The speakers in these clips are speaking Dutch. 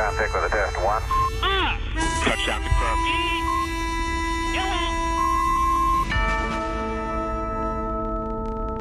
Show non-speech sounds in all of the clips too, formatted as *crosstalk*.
This Houston, contact with a test one. Touchdown confirmed.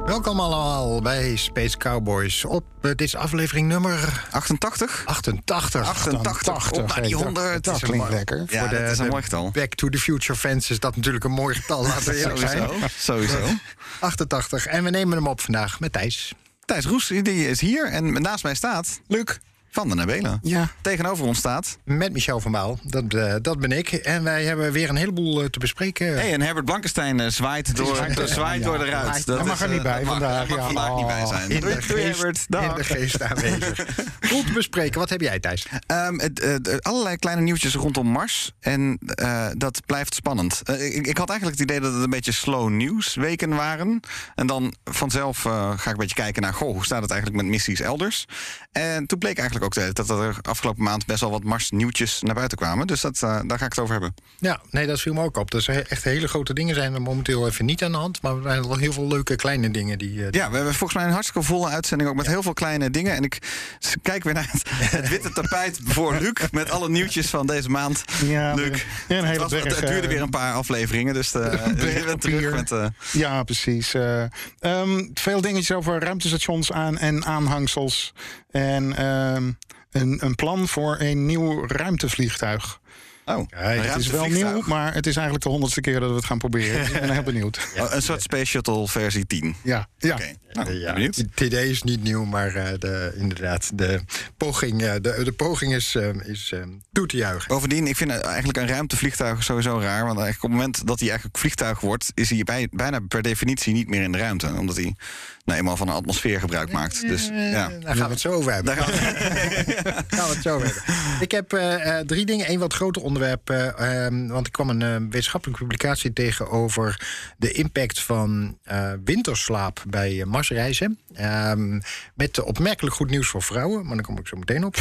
Welkom allemaal bij Space Cowboys op eh, dit is aflevering nummer 88? 88. 88. Op naar die 100. Dat klinkt lekker. Ja, Voor de, dat is een de mooi getal. Back to the Future fans is dat natuurlijk een mooi getal. Laten we eerlijk zijn. Sowieso. *laughs* Sowieso. 88. En we nemen hem op vandaag met Thijs. Thijs Roes die is hier en naast mij staat Luc. Van den Nabelen. Ja. Tegenover ons staat. Met Michel van Baal. Dat, eh, dat ben ik. En wij hebben weer een heleboel eh, te bespreken. Hey, en Herbert Blankenstein eh, zwaait, door, Zwaait, *laughs* zwaait ja. door de ruit. Hij mag er niet bij dat vandaag, mag ja. vandaag niet bij Oh, zijn. in Doei, de doei, geest- Herbert. In de geest aanwezig. *laughs* Goed te bespreken. Wat heb jij, Thijs? Het, de- allerlei kleine nieuwtjes rondom Mars. En dat blijft spannend. Ik, ik had eigenlijk het idee dat het een beetje slow nieuws weken waren. En dan vanzelf ga ik een beetje kijken naar... Goh, hoe staat het eigenlijk met missies elders? En toen bleek eigenlijk ook de- dat er afgelopen maand... best wel wat Mars nieuwtjes naar buiten kwamen. Dus dat, eh, daar ga ik het over hebben. Ja, nee, dat viel me ook op. Dus echt hele grote dingen zijn er momenteel even niet aan de hand. Maar er zijn wel heel veel leuke kleine dingen die. eh, Ja, we hebben volgens mij een hartstikke volle uitzending... ook met heel veel kleine dingen. En ik kijk weer naar het, *laughs* het witte tapijt voor Luc... met alle nieuwtjes van deze maand. Ja, Luc, weer een hele het, was- het duurde eh, weer een paar afleveringen. Dus *laughs* bent terug met... eh, Ja, precies. Eh, ehm, veel dingetjes over ruimtestations aan en aanhangsels. En ehm, een, een plan voor een nieuw ruimtevliegtuig. Oh, Kijk, Het is wel nieuw, maar het is eigenlijk de honderdste keer dat we het gaan proberen. Ik ben heel benieuwd. *laughs* Oh, een soort Space Shuttle versie 10. Ja, ja. Oké, nou, ja, benieuwd. het idee is niet nieuw, maar eh, de, inderdaad, de poging, eh, de, de poging is, eh, is toe te juichen. Bovendien, ik vind eigenlijk een ruimtevliegtuig sowieso raar. Want eigenlijk op het moment dat hij eigenlijk vliegtuig wordt... is hij bij, bijna per definitie niet meer in de ruimte. Omdat hij nou eenmaal van een atmosfeer gebruik maakt. Dus ja. Daar gaan we het zo over hebben. *laughs* Daar gaan we- het zo over hebben. Ik heb eh, eh, drie dingen. Eén wat groter onderwerp. eh, ehm, want ik kwam een eh, wetenschappelijke publicatie tegen over de impact van eh, winterslaap bij Marsreizen. Ehm, met opmerkelijk goed nieuws voor vrouwen, maar daar kom ik zo meteen op.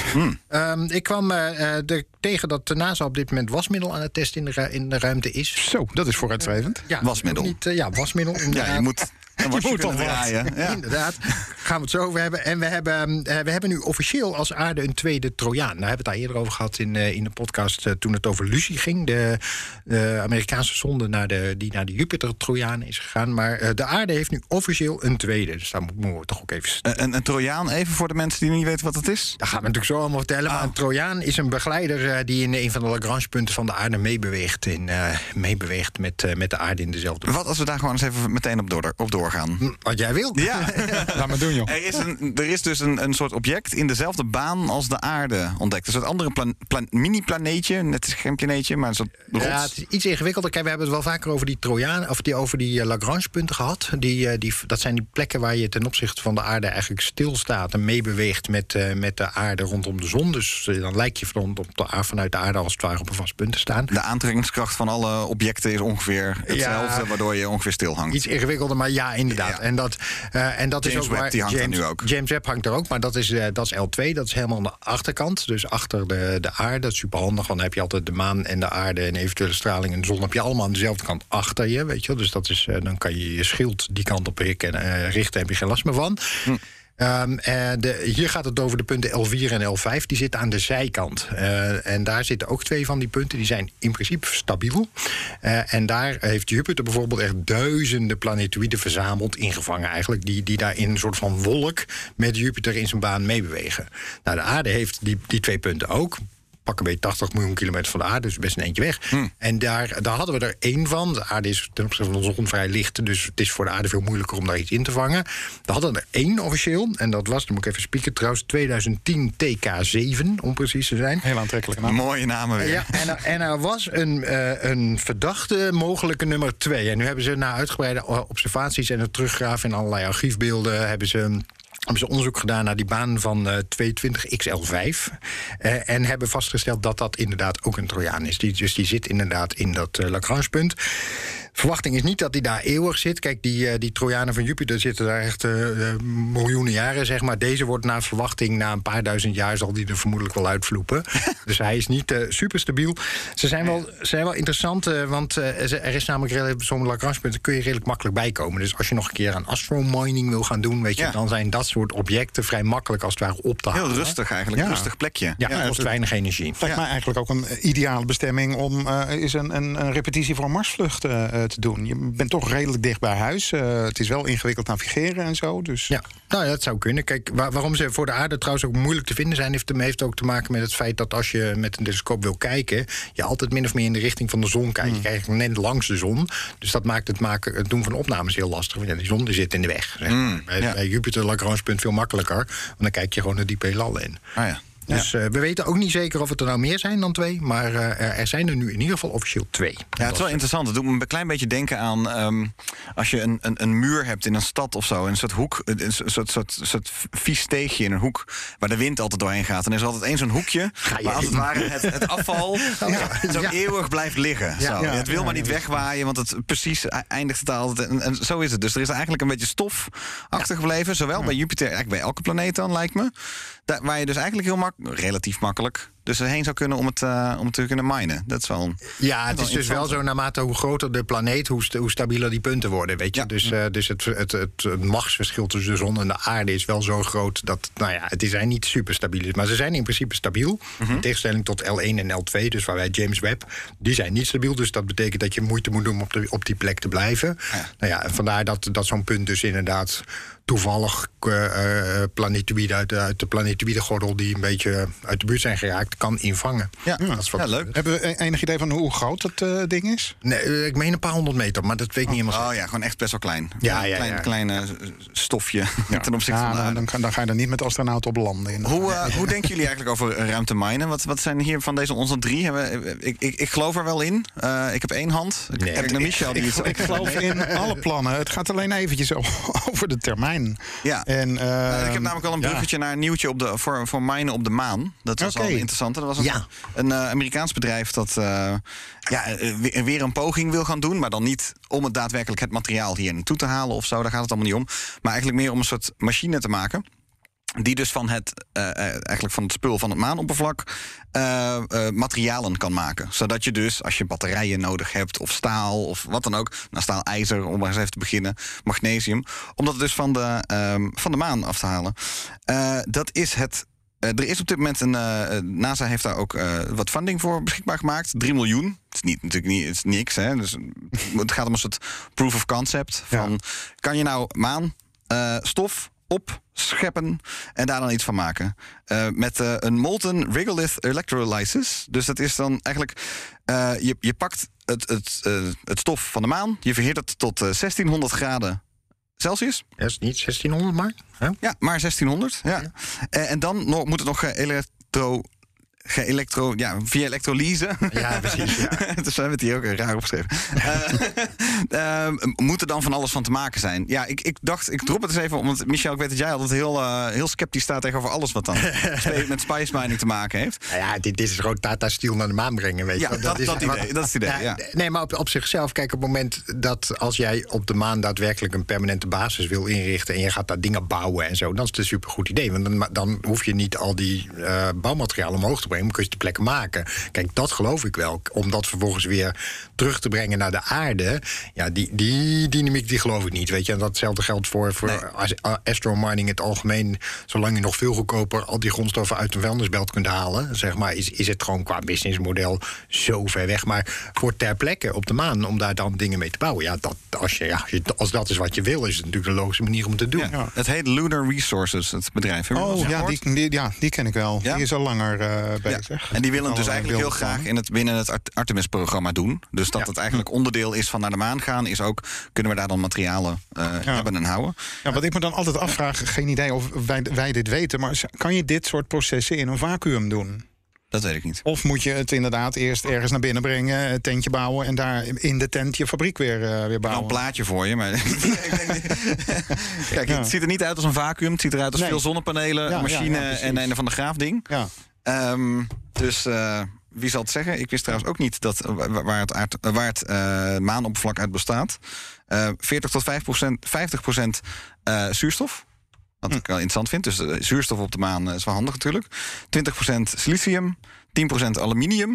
Ehm, ik kwam er tegen dat de NASA op dit moment wasmiddel aan het testen in de, in de ruimte is. Zo, dat is vooruitstrevend. Ja, Wasmiddel. Niet, ja, wasmiddel. ja, je moet een wasje moet kunnen toch wat. draaien. Ja. *laughs* Inderdaad, gaan we het zo over hebben. En we hebben, eh, we hebben nu officieel als aarde een tweede Trojaan. Nou, hebben we het daar eerder over gehad in, eh, in de podcast eh, toen het over Lucy ging. De Amerikaanse zonde naar de, die naar de Jupiter-Trojaan is gegaan. Maar de aarde heeft nu officieel een tweede. Dus daar moeten we toch ook even... Een, een, een Trojaan, even voor de mensen die niet weten wat het is. Dat gaan we natuurlijk zo allemaal vertellen. Maar een Trojaan is een begeleider die in een van de Lagrange-punten van de aarde meebeweegt. In, eh, meebeweegt met, met de aarde in dezelfde. Wat als we daar gewoon eens even meteen op, door, op doorgaan? Wat jij wilt. Ja, *laughs* Laat maar doen, joh. er is, een, er is dus een, een soort object in dezelfde baan als de aarde ontdekt. Een soort andere plan, plan- mini-planeetje. Het is geen planeetje, maar een soort rots. Ja, het is iets ingewikkelder. Kijk, we hebben het wel vaker over die Trojaan, of die, over die eh, Lagrange-punten gehad. Die, eh, die, dat zijn die plekken waar je ten opzichte van de aarde eigenlijk stilstaat en meebeweegt met, eh, met de aarde rondom de zon. Dus dan lijkt je van, op de, vanuit de aarde als het ware op een vast punt te staan. De aantrekkingskracht van alle objecten is ongeveer hetzelfde, Ja. waardoor je ongeveer stil hangt. Iets ingewikkelder, maar ja, inderdaad. Ja. En dat, eh, en dat James is ook Webb, waar- James, ook. James Webb hangt er ook, maar dat is, eh, dat is L2. Dat is helemaal aan de achterkant. Dus achter de, de aarde. Dat is superhandig, want dan heb je altijd de maan en de aarde... en eventuele straling en de zon heb je allemaal aan dezelfde kant achter je. Weet je. Dus dat is, eh, dan kan je je schild die kant op richten, richten. heb je geen last meer van. Hm. Ehm, eh, hier gaat het over de punten L4 en L5. Die zitten aan de zijkant. Eh, en daar zitten ook twee van die punten. Die zijn in principe stabiel. Eh, en daar heeft Jupiter bijvoorbeeld echt duizenden planetoïden verzameld, ingevangen eigenlijk. Die, die daar in een soort van wolk met Jupiter in zijn baan meebewegen. Nou, de aarde heeft die, die twee punten ook pakken bij 80 miljoen kilometer van de aarde, dus best een eentje weg. En daar, daar hadden we er één van. De aarde is ten opzichte van de zon vrij licht, dus het is voor de aarde veel moeilijker om daar iets in te vangen. We hadden er één officieel, en dat was, dan moet ik even spieken trouwens, 2010 TK7, om precies te zijn. Heel aantrekkelijk. naam. Mooie namen weer. Ja, en, er, en er was een, eh, een verdachte mogelijke nummer twee. En nu hebben ze na uitgebreide observaties en het teruggraven in allerlei archiefbeelden... hebben ze hebben ze onderzoek gedaan naar die baan van eh 22XL5. eh, en hebben vastgesteld dat dat inderdaad ook een Trojaan is. Dus die zit inderdaad in dat eh, Lagrange-punt. Verwachting is niet dat hij daar eeuwig zit. Kijk, die, eh, die Trojanen van Jupiter zitten daar echt eh, miljoenen jaren, zeg maar. Deze wordt naar verwachting, na een paar duizend jaar... zal die er vermoedelijk wel uitvloepen. *laughs* dus hij is niet eh, super stabiel. Ze zijn wel, ze zijn wel interessant, want er is namelijk redelijk- zo'n Lagrange-punten... kun je redelijk makkelijk bijkomen. Dus als je nog een keer aan astromining wil gaan doen... Weet je, Ja. dan zijn dat soort objecten vrij makkelijk als het ware op te halen. Heel rustig eigenlijk, Ja. rustig plekje. Ja, het kost weinig energie. Lijkt mij eigenlijk ook een ideale bestemming om eens een, een, een repetitie voor een Marsvlucht te doen. Je bent toch redelijk dicht bij huis. Eh, het is wel ingewikkeld navigeren en zo. Dus Ja, nou ja, dat zou kunnen. Kijk, waar- waarom ze voor de aarde trouwens ook moeilijk te vinden zijn... heeft, heeft ook te maken met het feit dat als je met een telescoop wil kijken... je altijd min of meer in de richting van de zon kijkt. Je kijkt net langs de zon. Dus dat maakt het, maken, het doen van opnames heel lastig. Want ja, die zon die zit in de weg. Zeg maar. bij, ja. bij Jupiter Lagrange-punt veel makkelijker. Want dan kijk je gewoon de diepe heelal in. Ah, ja. Dus eh, we weten ook niet zeker of het er nou meer zijn dan twee... maar eh, er- zijn er nu in ieder geval officieel twee. Ja, het is wel interessant. Het doet me een klein beetje denken aan ehm, als je een, een, een muur hebt in een stad of zo. Een soort hoek, een soort, soort, soort, vies steegje in een hoek waar de wind altijd doorheen gaat. En er is altijd één zo'n hoekje je waar als het ware het, het afval *laughs* zo eeuwig blijft liggen. Zo. Het wil maar niet wegwaaien, want het precies e- eindigt het altijd. En, en zo is het. Dus er is eigenlijk een beetje stof achtergebleven. Zowel bij Jupiter, eigenlijk bij elke planeet dan, lijkt me. Daar, waar je dus eigenlijk heel makkelijk, relatief makkelijk, dus heen zou kunnen om het, eh, om te kunnen minen. Dat is wel... Ja, het wel is dus wel zo naarmate hoe groter de planeet, hoe, st- hoe stabieler die punten worden. Weet je? Ja. Dus, eh, dus het, het, het, machtsverschil tussen de zon en de aarde is wel zo groot dat, nou ja, het zijn niet super stabiel. Maar ze zijn in principe stabiel. Mhm. In tegenstelling tot L1 en L2, dus waar wij James Webb, die zijn niet stabiel. Dus dat betekent dat je moeite moet doen om op, de, op die plek te blijven. Ja. Nou ja, vandaar dat, dat zo'n punt dus inderdaad toevallig eh, eh, planetoïden uit, de- uit de planetoïde gordel die een beetje uit de buurt zijn geraakt, kan invangen. Ja, dat is ja, leuk. hebben we e- enig idee van hoe groot dat eh, ding is? Nee, ik meen een paar honderd meter, maar dat weet ik niet helemaal Oh ja, gewoon echt best wel klein. Ja, ja, klein, ja. klein stofje *laughs* ten opzichte van de dan, dan, ga je er niet met astronauten op landen. In. Hoe, hoe denken jullie eigenlijk over ruimteminen? Wat, wat zijn hier van deze onze drie? Hebben, ik, ik, ik geloof er wel in. Ik heb één hand. Ik Nee, kijk naar Michel. Die ik, geloof *laughs* in alle plannen. Het gaat alleen eventjes *laughs* over de termijn. Ja. En, Eh, ik heb ehm, namelijk wel een ja. bruggetje naar een nieuwtje op de, voor, voor minen op de maan. Dat was Oké. wel interessant. Dat was een, Ja. een eh, Amerikaans bedrijf dat eh, ja, weer, weer een poging wil gaan doen. Maar dan niet om het daadwerkelijk het materiaal hier naartoe te halen of zo. Daar gaat het allemaal niet om. Maar eigenlijk meer om een soort machine te maken. Die dus van het, eh, eh, eigenlijk van het spul van het maanoppervlak eh, materialen kan maken. Zodat je dus, als je batterijen nodig hebt, of staal of wat dan ook, nou staal, ijzer, om maar eens even te beginnen, magnesium, om dat dus van de, ehm, van de maan af te halen. Dat is het. er is op dit moment een. NASA heeft daar ook wat funding voor beschikbaar gemaakt. 3 miljoen. Het is niet, natuurlijk niet, het is niks. Hè? Dus, het gaat om een soort proof of concept. Van, Kan je nou maan, stof opscheppen en daar dan iets van maken. Eh, met eh, een molten regolith electrolysis. Dus dat is dan eigenlijk... eh, je, je pakt het, het, het stof van de maan, je verheert het tot eh, 1600 graden Celsius. Dat is niet 1600 maar. Hè? Ja, maar 1600. Ja. Eh, en dan nog, moet het nog geelektro... Ja, via elektrolyse. Ja, precies. Ja. *laughs* dus we hebben het hier ook raar opgeschreven. Eh, *laughs* eh, moet er dan van alles van te maken zijn? Ja, ik, ik dacht, ik drop het eens even, omdat Michel, ik weet dat jij altijd heel, eh, heel sceptisch staat tegenover alles wat dan *laughs* met spice mining te maken heeft. Nou ja, dit, dit is gewoon Tata Steel naar de maan brengen, weet je. Ja, dat- dat idee, dat is het idee, ja. Nee, maar op, op zichzelf, kijk, op het moment dat als jij op de maan daadwerkelijk een permanente basis wil inrichten en je gaat daar dingen bouwen en zo, dan is het een supergoed idee. Want dan, dan hoef je niet al die eh, bouwmaterialen omhoog te brengen, kun je de plekken maken. Kijk, dat geloof ik wel. Om dat vervolgens weer terug te brengen naar de aarde, ja, die, die dynamiek die geloof ik niet, weet je. En datzelfde geldt voor, voor Nee. as- astromining in het algemeen. Zolang je nog veel goedkoper al die grondstoffen uit de vuilnisbelt kunt halen, zeg maar, is, is het gewoon qua businessmodel zo ver weg. Maar voor ter plekke op de maan, om daar dan dingen mee te bouwen, ja, dat, als, je, ja, als je- als dat is wat je wil, is het natuurlijk de logische manier om te doen. Ja. Het heet Lunar Resources, het bedrijf. Oh ja die, die, ja, die ken ik wel. Ja? Die is al langer eh, bezig. En die willen het dus eigenlijk heel graag beeldplannen. in het, binnen het Art- Artemis-programma doen. Dus dat het eigenlijk onderdeel is van naar de maan gaan, is ook kunnen we daar dan materialen eh, hebben en houden. Ja, wat ik me dan altijd afvraag, geen idee of wij, wij dit weten, maar kan je dit soort processen in een vacuüm doen? Dat weet ik niet. Of moet je het inderdaad eerst ergens naar binnen brengen, een tentje bouwen en daar in de tent je fabriek weer, eh, weer Nou, een bouwen? plaatje voor je, maar... *laughs* *laughs* Kijk, Ja. het ziet er niet uit als een vacuüm. Het ziet eruit als Nee. veel zonnepanelen, Ja, een machine ja, en een van de graafding. Ja. Ehm, dus eh, wie zal het zeggen? Ik wist trouwens ook niet dat, eh, wa- waar het, aard, waar het eh, maanoppervlak uit bestaat. Eh 40 tot 5% 50 procent eh, zuurstof. Wat ik wel interessant vind. Dus eh, zuurstof op de maan eh, is wel handig natuurlijk. 20% silicium. 10% aluminium.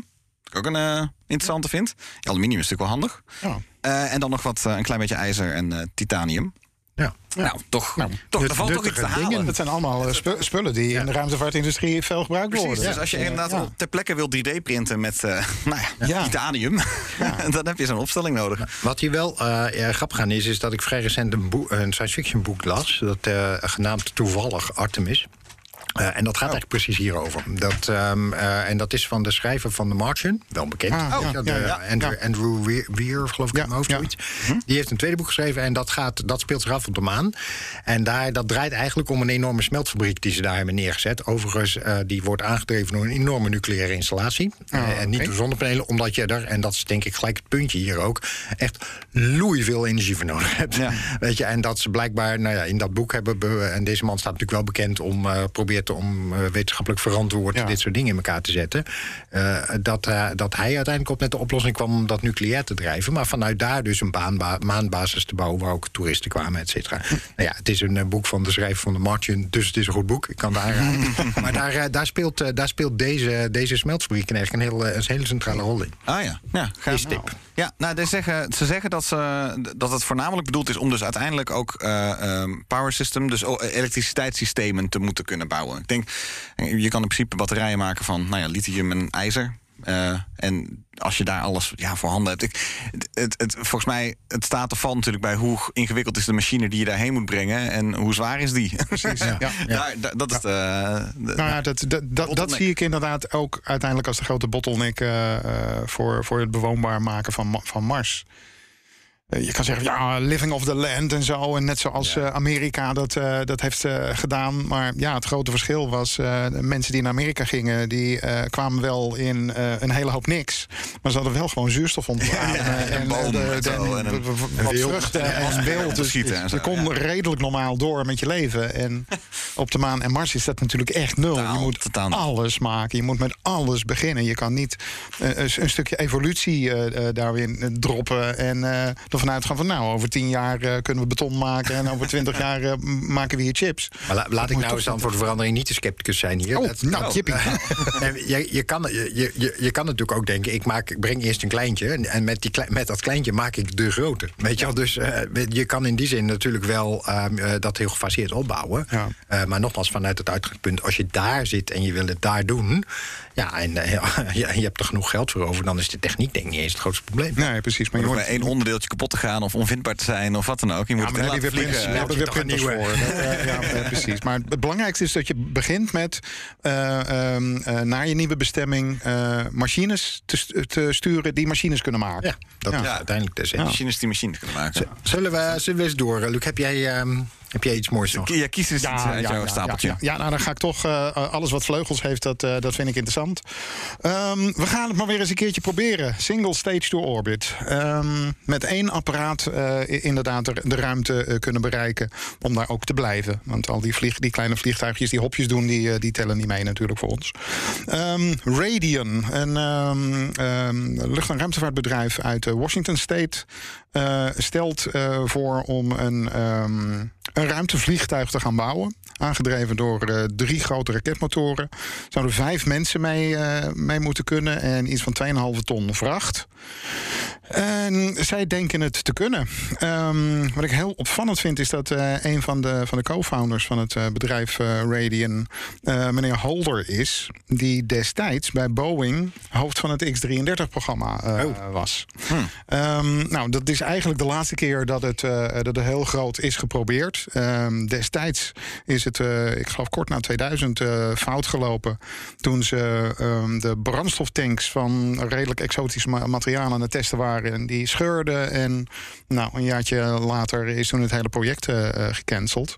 Wat ik ook een eh, interessante vind. Aluminium is natuurlijk wel handig. Ja. Eh, en dan nog wat, eh, een klein beetje ijzer en eh, titanium. Ja. Nou, toch, Nou, toch nut- er valt toch iets te halen. dingen. Dat zijn allemaal eh, spu- spullen die in de ruimtevaartindustrie veel gebruikt Precies, worden. dus als je inderdaad Ja. op ter plekke wil 3D-printen met eh, *laughs* nou ja, Ja. titanium, *laughs* dan heb je zo'n opstelling nodig. Wat hier wel eh, erg grappig aan is, is dat ik vrij recent een, science fiction boek las. Dat, eh, genaamd toevallig Artemis. Eh, en dat gaat eigenlijk precies hierover. Dat, ehm, eh, en dat is van de schrijver van The Martian, wel bekend. Ah, Weet ja, je, de ja, ja. Andrew, Weir, Weir, geloof ik, mijn hoofd, zoiets. Die heeft een tweede boek geschreven en dat, gaat, dat speelt zich af op de maan. En daar, dat draait eigenlijk om een enorme smeltfabriek die ze daar hebben neergezet. Overigens, eh, die wordt aangedreven door een enorme nucleaire installatie. Ah, en niet door zonnepanelen, omdat je er, en dat is denk ik gelijk het puntje hier ook, echt loei veel energie voor nodig hebt. Weet je, en dat ze blijkbaar, nou ja, in dat boek hebben, be- en deze man staat natuurlijk wel bekend om, eh om eh, wetenschappelijk verantwoord Ja. dit soort dingen in elkaar te zetten. eh, dat, eh, dat hij uiteindelijk op met de oplossing kwam om dat nucleair te drijven. Maar vanuit daar dus een baanba- maanbasis te bouwen waar ook toeristen kwamen, et cetera. nou ja, het is een boek van de schrijver van de Martian, dus het is een goed boek. Ik kan aanraden. *laughs* *laughs* maar daar, daar, speelt, daar speelt deze, deze smeltfabriek eigenlijk een, heel, eh, een hele centrale rol in. Ah ja, ja gaaf. Is tip. Ja, nou, ze zeggen, ze zeggen dat, ze, dat het voornamelijk bedoeld is om dus uiteindelijk ook eh, ehm, power system, dus elektriciteitssystemen te moeten kunnen bouwen. Ik denk, je kan in principe batterijen maken van nou ja, lithium en ijzer. Eh, en als je daar alles ja, voor handen hebt. Ik, het, het, volgens mij, het staat valt natuurlijk bij hoe ingewikkeld is de machine die je daarheen moet brengen. En hoe zwaar is die. *laughs* Precies, ja. Ja. Daar, daar- dat is de, de- Nou ja, dat, dat, dat, zie ik inderdaad ook uiteindelijk als de grote bottleneck eh, eh, voor, voor het bewoonbaar maken van, van Mars. Eh, Je kan zeggen, ja, living off the land en zo. En net zoals eh, Amerika dat, eh, dat heeft gedaan. Maar ja, het grote verschil was... mensen die naar Amerika gingen... die kwamen wel in een hele hoop niks. Maar ze hadden wel gewoon zuurstof ademen. en bomen de- en de- zo, en een- wat- vruchten en en te Dus schieten en zo, je kon redelijk normaal door met je leven. En *laughs* op de maan en Mars is dat natuurlijk echt nul. Je moet alles maken. Je moet met alles beginnen. Je kan niet een, een stukje evolutie daarin droppen. En ervan uitgaan van nou, over tien jaar eh, kunnen we beton maken. En over twintig jaar eh, maken we hier chips. Maar la- laat ik nou eens dan voor de verandering niet de scepticus zijn hier. Oh, Dat- nou. Nee, *laughs* je, je, kan, je, je, je kan natuurlijk ook denken, ik, maak, ik breng eerst een kleintje... en- en met, die, met dat kleintje maak ik de grote. Weet je wel? Dus eh, je kan in die zin natuurlijk wel ehm, eh, dat heel gefaseerd opbouwen. Ja. Maar nogmaals, vanuit het uitgangspunt... als je daar zit en je wil het daar doen... ja, en eh, *laughs* ja, je hebt er genoeg geld voor over... dan is de techniek denk ik niet eens het grootste probleem. Nee, precies. Maar je hoeft wordt maar één onderdeeltje kapot te gaan of onvindbaar te zijn of wat dan ook. Je moet Ja, maar het daar heb je laten weer vliegen. daar hebben we weer toch een printers nieuwe. voor. Dat, ja, *laughs* precies. Maar het belangrijkste is dat je begint met eh, ehm, eh, naar je nieuwe bestemming eh, machines te, stu- te sturen die machines kunnen maken. Ja, dat is uiteindelijk de essentie. Machines die machines kunnen maken. Zullen, we, zullen we eens door? Luc, heb jij, ehm, heb jij iets moois nog? Ja, kies eens iets uit jouw stapeltje. Ja, ja, nou dan ga ik toch eh, alles wat vleugels heeft, dat, eh, dat vind ik interessant. Ehm, we gaan het maar weer eens een keertje proberen. Single stage to orbit. Ehm, met één apparaat eh, inderdaad de, de ruimte eh, kunnen bereiken om daar ook te blijven. Want al die, vlieg, die kleine vliegtuigjes die hopjes doen, die, eh, die tellen niet mee natuurlijk voor ons. Ehm, Radian, een ehm, ehm, lucht- en ruimtevaartbedrijf uit eh, Washington State, eh, stelt eh, voor om een, ehm, een ruimtevliegtuig te gaan bouwen. Aangedreven door eh, drie grote raketmotoren. Zouden vijf mensen mee, eh, mee moeten kunnen en iets van 2,5 ton vracht. En zij denken het te kunnen. Ehm, wat ik heel opvallend vind is dat eh, een van de, van de co-founders van het bedrijf Radian, meneer Holder is, die destijds bij Boeing hoofd van het X-33-programma was. Ehm, nou, dat is eigenlijk de laatste keer dat het, dat het heel groot is geprobeerd. Ehm, destijds is het, eh, ik geloof kort na 2000, eh, fout gelopen. Toen ze ehm, de brandstoftanks van redelijk exotische ma- materialen aan het testen waren. En die scheurden. En nou, een jaartje later is toen het hele project eh, gecanceld.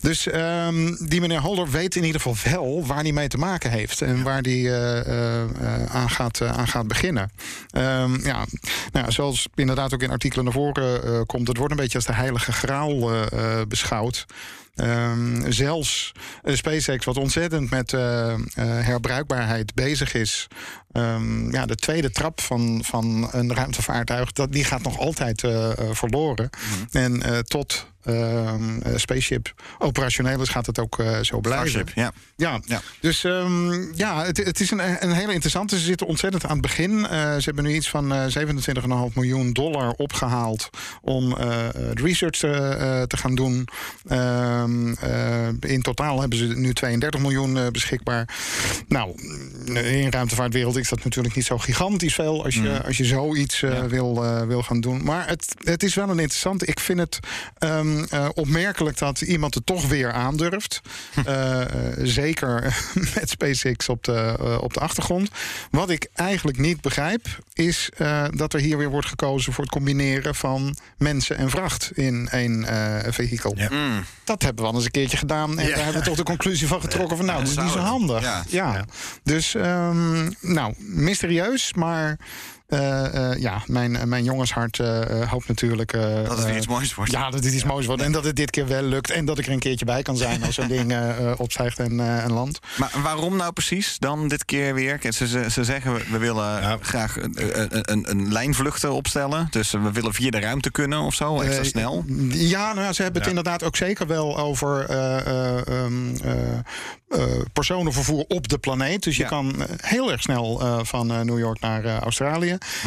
Dus ehm, die meneer Holder weet in ieder geval wel waar hij mee te maken heeft. En waar hij aan, gaat, aan gaat beginnen. Ja, nou, zoals inderdaad ook in artikelen naar voren komt, het wordt een beetje als de heilige graal eh, beschouwd. Ehm, zelfs eh, SpaceX, wat ontzettend met eh, eh, herbruikbaarheid bezig is. Ehm, ja, de tweede trap van, van een ruimtevaartuig, dat, die gaat nog altijd verloren. En eh, tot Spaceship operationeel is, gaat het ook eh, zo blijven. Starship, ja. Ja, Ja. dus ehm, ja, het, het is een, een hele interessante. Ze zitten ontzettend aan het begin. Eh, ze hebben nu iets van eh 27,5 miljoen dollar opgehaald om eh, het research te, eh, te gaan doen. Ehm, eh, in totaal hebben ze nu 32 miljoen eh, beschikbaar. Nou, in ruimtevaartwereld is dat natuurlijk niet zo gigantisch veel als je, als je zoiets eh, wil, eh, wil gaan doen. Maar het, het is wel een interessante. Ik vind het eh, opmerkelijk dat iemand het toch weer aandurft. *laughs* Eh, eh, zeker *laughs* met SpaceX op de, eh, op de achtergrond. Wat ik eigenlijk niet begrijp, is eh, dat er hier weer wordt gekozen voor het combineren van mensen en vracht in één eh vehikel. Ja. Mm. Dat hebben we al eens een keertje gedaan. En Ja. daar hebben we toch de conclusie van getrokken van nou, dat is niet zo handig. Ja. Ja. Dus ehm, nou, mysterieus, maar ja, mijn, mijn jongenshart eh, eh, hoopt natuurlijk. eh, Dat het weer eh, iets moois wordt. ja, dat het iets moois wordt. En dat het dit keer wel lukt. En dat ik er een keertje bij kan zijn als zo'n *laughs* ding eh, eh, opstijgt en, eh, en landt. Maar waarom nou precies dan dit keer weer? Ze, ze, ze zeggen we- we willen Ja. graag een, een, een, lijnvluchten opstellen. Dus we willen via de ruimte kunnen of zo, extra Eh, snel. Ja, nou, ze hebben het Ja. inderdaad ook zeker wel over eh, eh, ehm, eh, eh, personenvervoer op de planeet. Dus je Ja. kan eh, heel erg snel eh, van eh, New York naar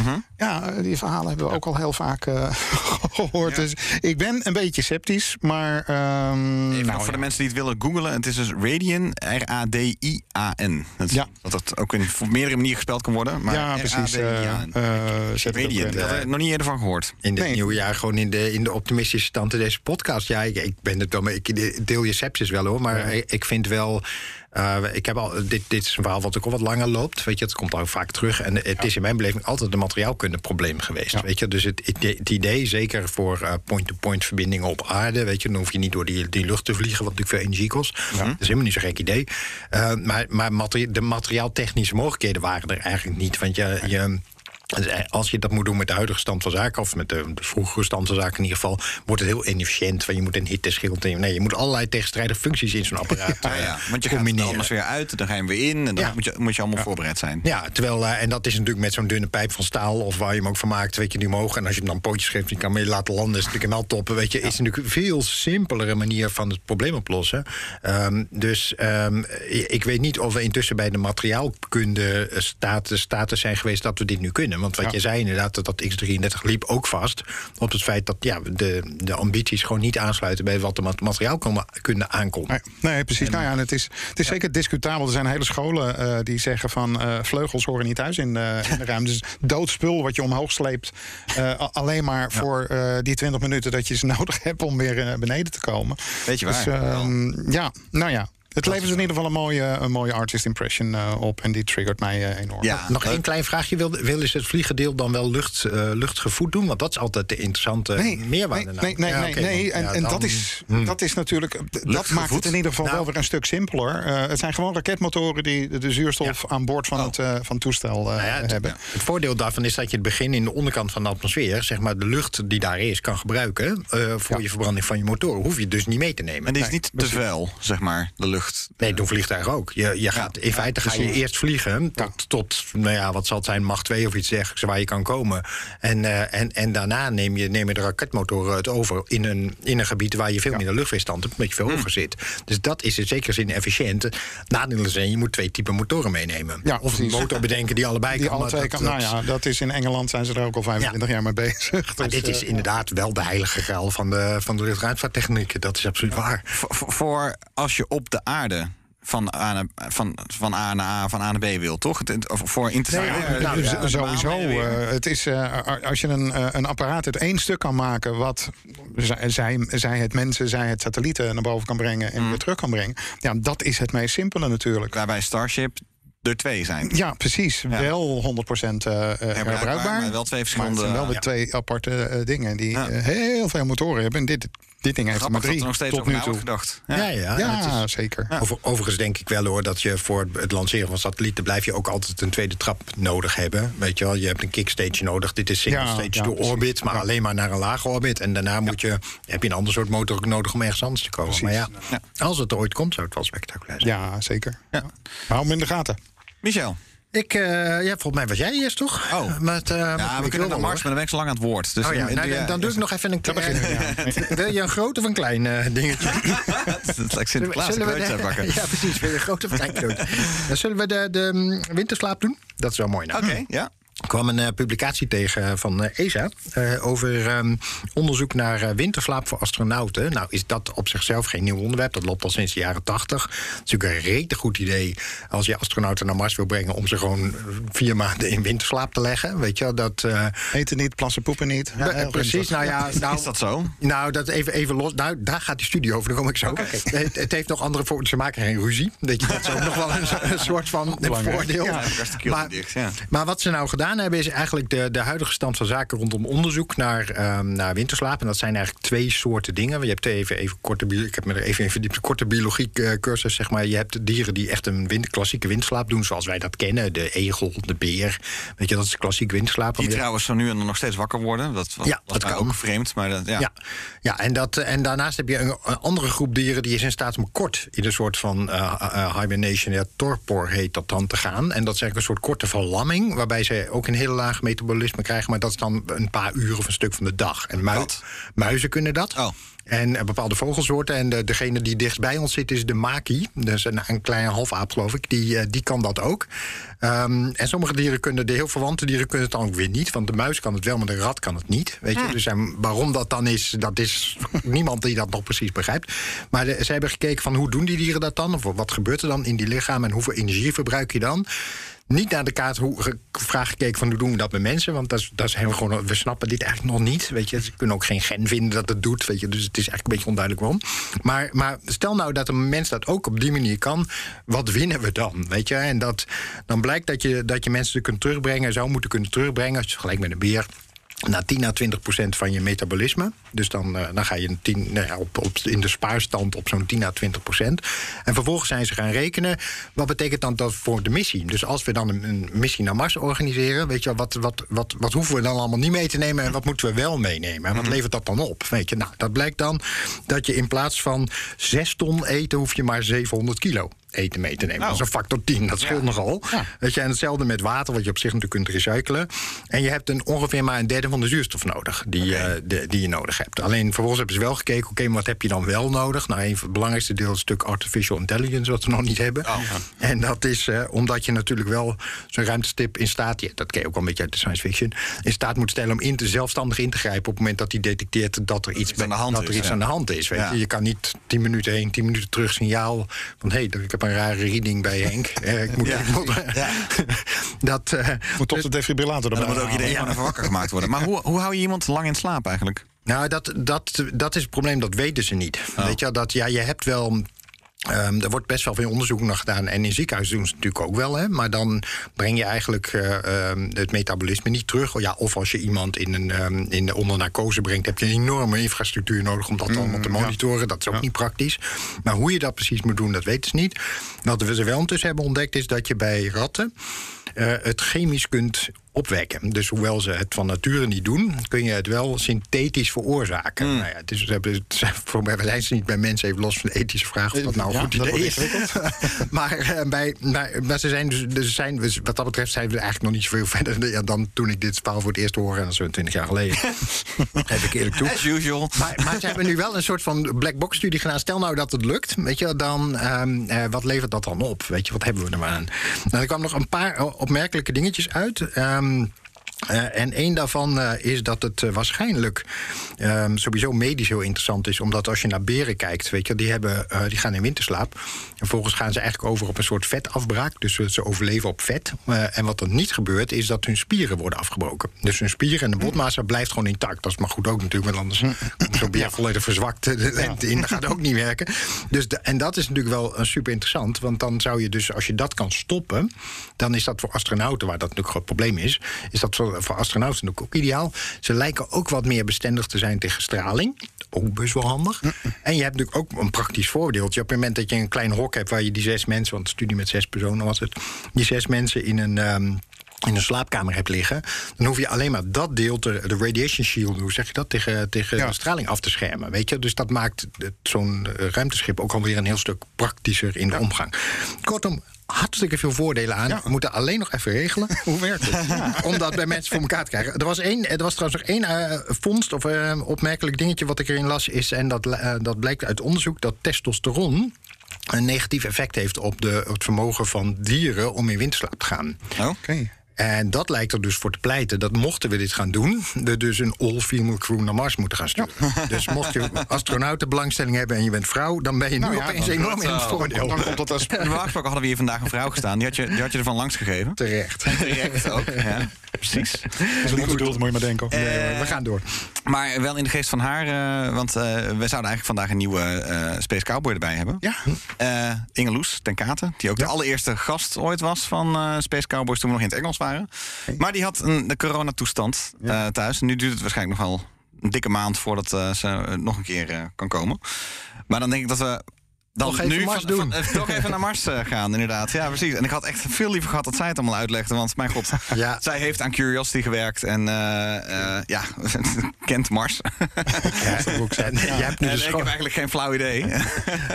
Mhm. Ja, die verhalen hebben we ook al heel vaak eh, *laughs* gehoord. Dus ik ben een beetje sceptisch, maar... ehm, Even nou, voor de mensen die het willen googlen. Het is dus Radian, R-A-D-I-A-N. Dat, Ja. dat het ook in op meerdere manieren gespeld kan worden. Maar ja, precies. eh, R-A-D-I-A-N. eh, daar had ik nog niet eerder van gehoord. In dit Nee. nieuwe jaar gewoon in de, in de optimistische stand in deze podcast. Ja, ik, ik ben het wel, maar ik deel je sepsis wel hoor. Maar ik, ik vind wel. Eh, ik heb al, dit, dit is een verhaal wat ook al wat langer loopt. Weet je, het komt ook vaak terug. En het is in mijn beleving altijd een materiaalkundeprobleem geweest. Ja. Weet je, dus het, idee- het idee, zeker voor eh, point-to-point verbindingen op aarde. Weet je, dan hoef je niet door die, die lucht te vliegen, wat natuurlijk veel energie kost. Dat is helemaal niet zo'n gek idee. Eh, maar maar materi- de materiaaltechnische mogelijkheden waren er eigenlijk niet. Want je. je Als je dat moet doen met de huidige stand van zaken, of met de, de vroegere stand van zaken in ieder geval, wordt het heel inefficiënt. Want je moet een hitteschild. Nee, je moet allerlei tegenstrijdige functies in zo'n apparaat Ja, eh, ja. Want je gaat combineren. er anders weer uit, dan ga je weer in. En dan Ja. moet, je, moet je allemaal voorbereid zijn. Ja, terwijl, eh, en dat is natuurlijk met zo'n dunne pijp van staal, of waar je hem ook van maakt, weet je, die omhoog. En als je hem dan pootjes geeft, die kan mee laten landen, is natuurlijk een toppen. Weet je, is natuurlijk een veel simpelere manier van het probleem oplossen. Ehm, dus ehm, ik weet niet of we intussen bij de materiaalkunde eh, status, status zijn geweest dat we dit nu kunnen. Want wat Ja. je zei inderdaad, dat dat X33 liep ook vast op het feit dat ja, de, de ambities gewoon niet aansluiten bij wat de mat- materiaalkunde aankomt. Nee, nee, precies. nou ja, en het is, het is zeker discutabel. Er zijn hele scholen eh, die zeggen van eh, vleugels horen niet thuis in, eh, in de ruimte. Dus doodspul wat je omhoog sleept. alleen maar voor die 20 minuten dat je ze *laughs* nodig hebt om weer beneden te komen. Weet je Dus waar? ehm, ja, nou ja. Het levert in ieder geval een mooie, een mooie artist impression eh, op. En die triggert mij eh, enorm. Ja, Nog één klein vraagje. Wil, willen ze het vliegendeel dan wel lucht, eh, luchtgevoed doen? Want dat is altijd de interessante Nee, meerwaarde. nee, nee, nee, Ja, nee, En, ja, en dan- dat, is, Hmm. dat is natuurlijk. Dat maakt het in ieder geval Nou. wel weer een stuk simpeler. Eh, het zijn gewoon raketmotoren die de, zuurstof aan boord van, het, eh, van het toestel eh, Nou ja, het, hebben. het voordeel daarvan is dat je het begin in de onderkant van de atmosfeer, zeg maar de lucht die daar is, kan gebruiken eh, voor Ja. je verbranding van je motoren. Hoef je dus niet mee te nemen. En die is Nee, niet te vuil, zeg maar, de lucht. Nee, doen vliegtuigen ook. Je, je gaat, in feite ga je eerst vliegen tot, tot, nou ja, wat zal het zijn, macht 2 of iets dergelijks, waar je kan komen. En, eh, en, en daarna neem je, neem je de raketmotoren het over in een, in een gebied waar je veel minder luchtweerstand hebt, omdat je veel hoger zit. Dus dat is in zekere zin efficiënt. Nadelen zijn, je moet twee typen motoren meenemen. Ja, of een motor bedenken die allebei Die kan. alle twee dat- kan. Nou ja, dat is in Engeland zijn ze er ook al 25 jaar mee bezig. Maar Dus, dit is eh, inderdaad wel de heilige graal van de, van de luchtruimvaarttechniek. Dat is absoluut waar. Voor, voor- voor als je op de aarde van A, naar, van, van A naar A, van A naar B wil, toch? Het, of voor in te Nee, nou, ja, sowieso. eh, het is, eh, als je een, eh, een apparaat uit één stuk kan maken... wat zij, zij, zij het mensen, zij het satellieten naar boven kan brengen... en weer terug kan brengen. Ja, dat is het meest simpele natuurlijk. Waarbij Starship er twee zijn. Ja, precies. Wel 100% eh, eh, herbruikbaar. maar wel twee verschillende- Maar het zijn wel weer ja. twee aparte dingen... die Ja. heel veel motoren hebben. En dit, dit ding heeft er maar drie er nog steeds tot nu toe. gedacht. Ja, ja. Ja, is- zeker. Over- overigens denk ik wel hoor dat je voor het lanceren van satellieten blijf je ook altijd een tweede trap nodig hebben. Weet je wel, je hebt een kickstage nodig. Dit is single Ja, stage ja, door precies. orbit, maar Ja. alleen maar naar een lage orbit. En daarna moet je, heb je een ander soort motor ook nodig om ergens anders te komen. Precies. Maar ja, als het er ooit komt, zou het wel spectaculair zijn. Ja, zeker. Ja. Hou hem in de gaten. Michel. Ik, eh, ja, volgens mij was jij eerst toch? Oh. Met, eh, met- Ja, we kunnen naar Mars, maar dan ben ik zo lang aan het woord. Dus Oh ja, dan, nou, dan, dan doe ik nog even een klein. *laughs* Wil je een groot of een klein eh, dingetje? *laughs* Het lijkt Sinterklaas een de- uitpakken. *laughs* Ja, precies. Wil je een groot of een klein? Dan zullen we de, de mm, winterslaap doen? Dat is wel mooi. Nou. Oké, ja. Kwam een eh, publicatie tegen van eh, ESA eh, over ehm, onderzoek naar winterslaap voor astronauten. Nou is dat op zichzelf geen nieuw onderwerp, dat loopt al sinds de jaren tachtig. Het is natuurlijk een rete goed idee als je astronauten naar Mars wil brengen om ze gewoon vier maanden in winterslaap te leggen. Weet je wel, dat... Eten niet, plassen, poepen niet. heel precies, nou ja... *laughs* Nou, Is dat zo? nou, dat even, even los. Nou, daar gaat die studie over, daar kom ik zo. *laughs* Het, het heeft nog andere voordelen. Ze maken geen ruzie. Weet je, dat is ook nog wel een, *laughs* een soort van voordeel. Ja, maar, dicht, ja. maar wat ze nou gedaan hebben, is eigenlijk de, de huidige stand van zaken rondom onderzoek naar, ehm, naar winterslaap. En dat zijn eigenlijk twee soorten dingen. Je hebt even, even korte, ik heb me er even in verdiept, korte biologie eh, cursus, zeg maar. Je hebt dieren die echt een wind, klassieke winterslaap doen, zoals wij dat kennen. De egel, de beer. Weet je, dat is klassiek winterslaap. Die trouwens zo nu en dan nog steeds wakker worden. Dat was, Ja, was dat kan. ook vreemd. Maar dat, ja. Ja, ja en, dat, en daarnaast heb je een, een andere groep dieren die is in staat om kort in een soort van eh, hibernation, ja, torpor heet dat dan te gaan. En dat is eigenlijk een soort korte verlamming, waarbij ze ook een heel laag metabolisme krijgen, maar dat is dan een paar uur of een stuk van de dag. En mui- Wat? muizen kunnen dat. Oh. En eh, bepaalde vogelsoorten. En de, degene die dichtst bij ons zit is de maki. Dus een, een kleine halfaap, geloof ik. Die, eh, die kan dat ook. Ehm, en sommige dieren kunnen, de heel verwante dieren kunnen het dan ook weer niet. Want de muis kan het wel, maar de rat kan het niet. Weet je? Dus en waarom dat dan is, dat is *laughs* niemand die dat nog precies begrijpt. Maar de- ze hebben gekeken van hoe doen die dieren dat dan? Of wat gebeurt er dan in die lichaam en hoeveel energie verbruik je dan? Niet naar de kaart hoe vraag gekeken van hoe doen we dat met mensen. Want dat is, dat is helemaal gewoon, we snappen dit eigenlijk nog niet. Weet je, ze kunnen ook geen gen vinden dat het doet. Weet je, dus het is eigenlijk een beetje onduidelijk waarom. Maar, maar stel nou dat een mens dat ook op die manier kan. Wat winnen we dan? Weet je, en dat, dan blijkt dat je, dat je mensen kunt terugbrengen, zou moeten kunnen terugbrengen. Als je vergelijkt met een beer naar 10 à 20 procent van je metabolisme. Dus dan, eh, dan ga je een 10, nou ja, op, op, in de spaarstand op zo'n 10 à 20 procent. En vervolgens zijn ze gaan rekenen. Wat betekent dan dat voor de missie? Dus als we dan een, een missie naar Mars organiseren, weet je wat, wat, wat, wat hoeven we dan allemaal niet mee te nemen en wat moeten we wel meenemen? En wat levert dat dan op? Weet je, nou, dat blijkt dan dat je in plaats van 6 ton eten, hoef je maar 700 kilo eten mee te nemen. Dat is een factor 10, dat scheelt nogal. Weet je, en hetzelfde met water, wat je op zich natuurlijk kunt recyclen. En je hebt een, ongeveer maar een derde van de zuurstof nodig die, eh, de- die je nodig hebt. Alleen vervolgens hebben ze wel gekeken, oké, maar wat heb je dan wel nodig? Nou, een van het belangrijkste deel is een stuk artificial intelligence, wat we nog niet hebben. En dat is eh, omdat je natuurlijk wel zo'n ruimtestip in staat, dat ken je ook wel een beetje uit de science fiction, in staat moet stellen om in te, zelfstandig in te grijpen op het moment dat hij detecteert dat er iets, aan de hand dat er is, iets aan de hand is. Weet je. je kan niet 10 minuten heen, 10 minuten terug signaal van hé, hey, ik heb een rare reading bij Henk. Eh, ik moet, Ja. *laughs* dat, eh, Moet tot de defibrillator erbij dan moet ook iedereen gewoon even wakker gemaakt worden. Maar hoe, hoe hou je iemand lang in slaap eigenlijk? Nou, dat, dat, dat is het probleem, dat weten ze niet. Weet je, wel, dat, ja, je hebt wel. Ehm, er wordt best wel veel onderzoek naar gedaan. En in ziekenhuizen doen ze het natuurlijk ook wel. Hè, maar dan breng je eigenlijk eh, ehm, het metabolisme niet terug. Ja, of als je iemand in een, ehm, in de onder narcose brengt, heb je een enorme infrastructuur nodig om dat allemaal te monitoren. Dat is ook niet praktisch. Maar hoe je dat precies moet doen, dat weten ze niet. Wat we ze wel intussen hebben ontdekt, is dat je bij ratten eh, het chemisch kunt opwekken. Dus hoewel ze het van nature niet doen, kun je het wel synthetisch veroorzaken. Nou ja, het is, het zijn- voor mij zijn ze niet bij mensen, even los van de ethische vraag of dat nou een Ja, goed idee is. *laughs* maar, eh, bij, maar, maar ze zijn dus, dus zijn, dus wat dat betreft zijn we eigenlijk nog niet zoveel *laughs* verder ja, dan toen ik dit verhaal voor het eerst hoorde, en dat is zo'n 20 jaar geleden. *laughs* heb ik eerlijk toe. As usual. Maar, maar ze hebben nu wel een soort van black box studie gedaan. Stel nou dat het lukt, weet je, dan ehm, eh, wat levert dat dan op? Weet je, wat hebben we er maar aan? Nou, er kwamen nog een paar opmerkelijke dingetjes uit. Um, Eh, en één daarvan eh, is dat het eh, waarschijnlijk ehm, sowieso medisch heel interessant is. Omdat als je naar beren kijkt, weet je, die, hebben, die gaan in winterslaap. En vervolgens gaan ze eigenlijk over op een soort vetafbraak. Dus ze overleven op vet. En wat er niet gebeurt, is dat hun spieren worden afgebroken. Dus hun spieren en de botmassa blijft gewoon intact. Dat is maar goed ook natuurlijk, want anders komt zo'n beer volledig verzwakt de lente in. Dat gaat ook niet werken. Dus de- en dat is natuurlijk wel super interessant. Want dan zou je dus, als je dat kan stoppen, dan is dat voor astronauten, waar dat natuurlijk een groot probleem is, is dat voor, voor astronauten natuurlijk ook ideaal. Ze lijken ook wat meer bestendig te zijn tegen straling. Ook best wel handig. En je hebt natuurlijk ook een praktisch voordeeltje. Op het moment dat je een klein hok hebt waar je die zes mensen, want studie met zes personen was het, die zes mensen in een. ehm, in een slaapkamer hebt liggen, dan hoef je alleen maar dat deel, te, de radiation shield, hoe zeg je dat, tegen, tegen Ja. de straling af te schermen. Weet je? Dus dat maakt zo'n eh, ruimteschip ook alweer een heel stuk praktischer in de omgang. Kortom, hartstikke veel voordelen aan. Ja. We moeten alleen nog even regelen *laughs* hoe werkt het. Om dat bij mensen voor elkaar te krijgen. Er was, één, er was trouwens nog één eh, vondst of eh, opmerkelijk dingetje wat ik erin las, is, en dat, dat blijkt uit onderzoek, dat testosteron een negatief effect heeft op, de, op het vermogen van dieren om in winterslaap te gaan. Oké. En dat lijkt er dus voor te pleiten dat mochten we dit gaan doen, we dus een all-female crew naar Mars moeten gaan sturen. Dus mocht je astronautenbelangstelling hebben en je bent vrouw, dan ben je nu Nou ja, opeens enorm in het voordeel. Dan komt dat als... *laughs* Normaal gesproken hadden we hier vandaag een vrouw gestaan. Die had je, die had je ervan langs gegeven. Terecht. Direct ook. *laughs* Ja, precies. Zo'n ongeduld moet je maar denken. Nee, hoor, we gaan door. Maar wel in de geest van haar, eh, want eh, we zouden eigenlijk vandaag een nieuwe eh, Space Cowboy erbij hebben. Ja. Eh, Inge Loes ten Katen, die ook de allereerste gast ooit was van eh, Space Cowboys toen we nog in het Engels waren. Maar die had een de coronatoestand eh, thuis. En nu duurt het waarschijnlijk nog wel een dikke maand voordat eh, ze eh, nog een keer kan komen. Maar dan denk ik dat we. Dan nu Mars van- doen. van- eh, toch even naar Mars eh, gaan, inderdaad. Ja, precies. En ik had echt veel liever gehad dat zij het allemaal uitlegde. Want mijn god, *laughs* Ja. zij heeft aan Curiosity gewerkt. En eh, eh, ja, *laughs* kent Mars. Ja, dat ook zijn. *laughs* Je, hebt nu En de ik heb eigenlijk geen flauw idee.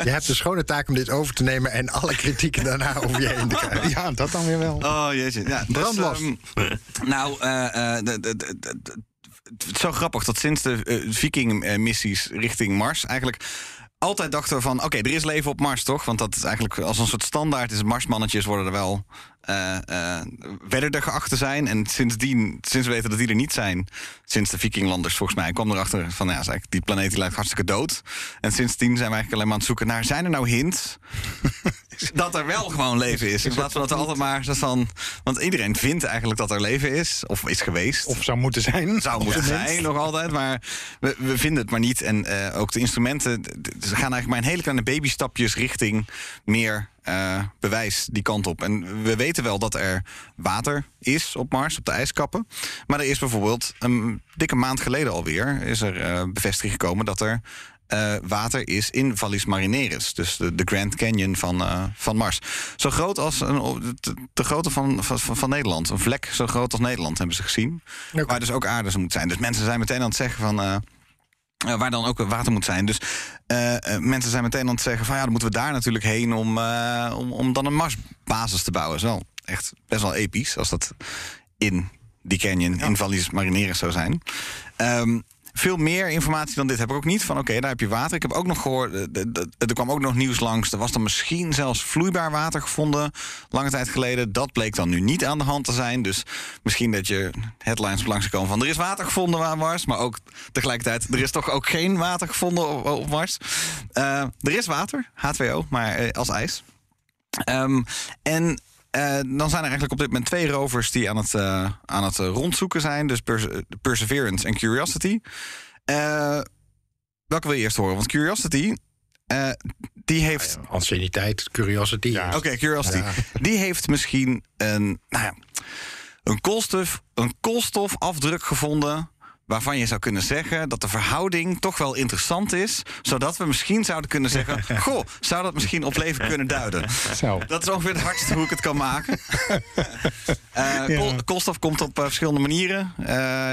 je hebt de schone taak om dit over te nemen en alle kritieken daarna over je heen te krijgen. Ja, dat dan weer wel. Oh jeetje. Ja, dus, Brandlos. ehm, nou, de- de- de- de- de- het is zo grappig dat sinds de Viking-missies richting Mars eigenlijk altijd dachten we van... oké, er is leven op Mars, toch? Want dat is eigenlijk als een soort standaard is... Marsmannetjes worden er wel... eh eh werden er geacht te zijn. En sindsdien, sinds we weten dat die er niet zijn... sinds de Vikinglanders volgens mij kwam erachter van... ja, die planeet die lijkt hartstikke dood. En sindsdien zijn we eigenlijk alleen maar aan het zoeken naar... zijn er nou hints *laughs* dat er wel gewoon leven is? In plaats van dat we altijd maar zo van... want iedereen vindt eigenlijk dat er leven is. Of is geweest. Of zou moeten zijn. Zou moeten zijn, nog altijd. Maar we, we vinden het maar niet. En eh, ook de instrumenten, ze gaan eigenlijk maar in hele kleine babystapjes richting meer eh, bewijs die kant op. En we weten wel dat er water is op Mars, op de ijskappen. Maar er is bijvoorbeeld een dikke maand geleden alweer... is er eh, bevestiging gekomen dat er eh, water is in Vallis Marineris. Dus de, de Grand Canyon van, eh, van Mars. Zo groot als een, de, de grootte van, van, van Nederland. Een vlek zo groot als Nederland hebben ze gezien. Oké. Waar dus ook aarde moeten zijn. Dus mensen zijn meteen aan het zeggen van... eh, waar dan ook water moet zijn. Dus mensen zijn meteen aan het zeggen van ja, dan moeten we daar natuurlijk heen om, om, om dan een Marsbasis te bouwen. Dat is wel echt best wel episch als dat in die canyon, in Vallis Marineris zou zijn. Ehm, veel meer informatie dan dit heb ik ook niet. Van oké, daar heb je water. Ik heb ook nog gehoord, eh, er kwam ook nog nieuws langs. Er was dan misschien zelfs vloeibaar water gevonden. Lange tijd geleden. Dat bleek dan nu niet aan de hand te zijn. Dus misschien dat je headlines langs komen van er is water gevonden aan Mars. Maar ook tegelijkertijd, er is toch ook geen water gevonden op, op Mars. Eh, er is water, H2O, maar eh, als ijs. Ehm, en dan zijn er eigenlijk op dit moment twee rovers die aan het, eh, aan het eh, rondzoeken zijn. Dus Perse- Perseverance en Curiosity. Eh, welke wil je eerst horen? Want Curiosity, eh, die heeft... Anciëniteit, curiosity. Ja. Oké, Curiosity. Ja. Die heeft misschien een, nou ja, een, koolstof, een koolstofafdruk gevonden. Waarvan je zou kunnen zeggen dat de verhouding toch wel interessant is. Zodat we misschien zouden kunnen zeggen: *laughs* Goh, zou dat misschien op leven kunnen duiden? Zo. Dat is ongeveer het hardste hoe ik het kan maken. *laughs* Kool- koolstof komt op eh, verschillende manieren. Eh,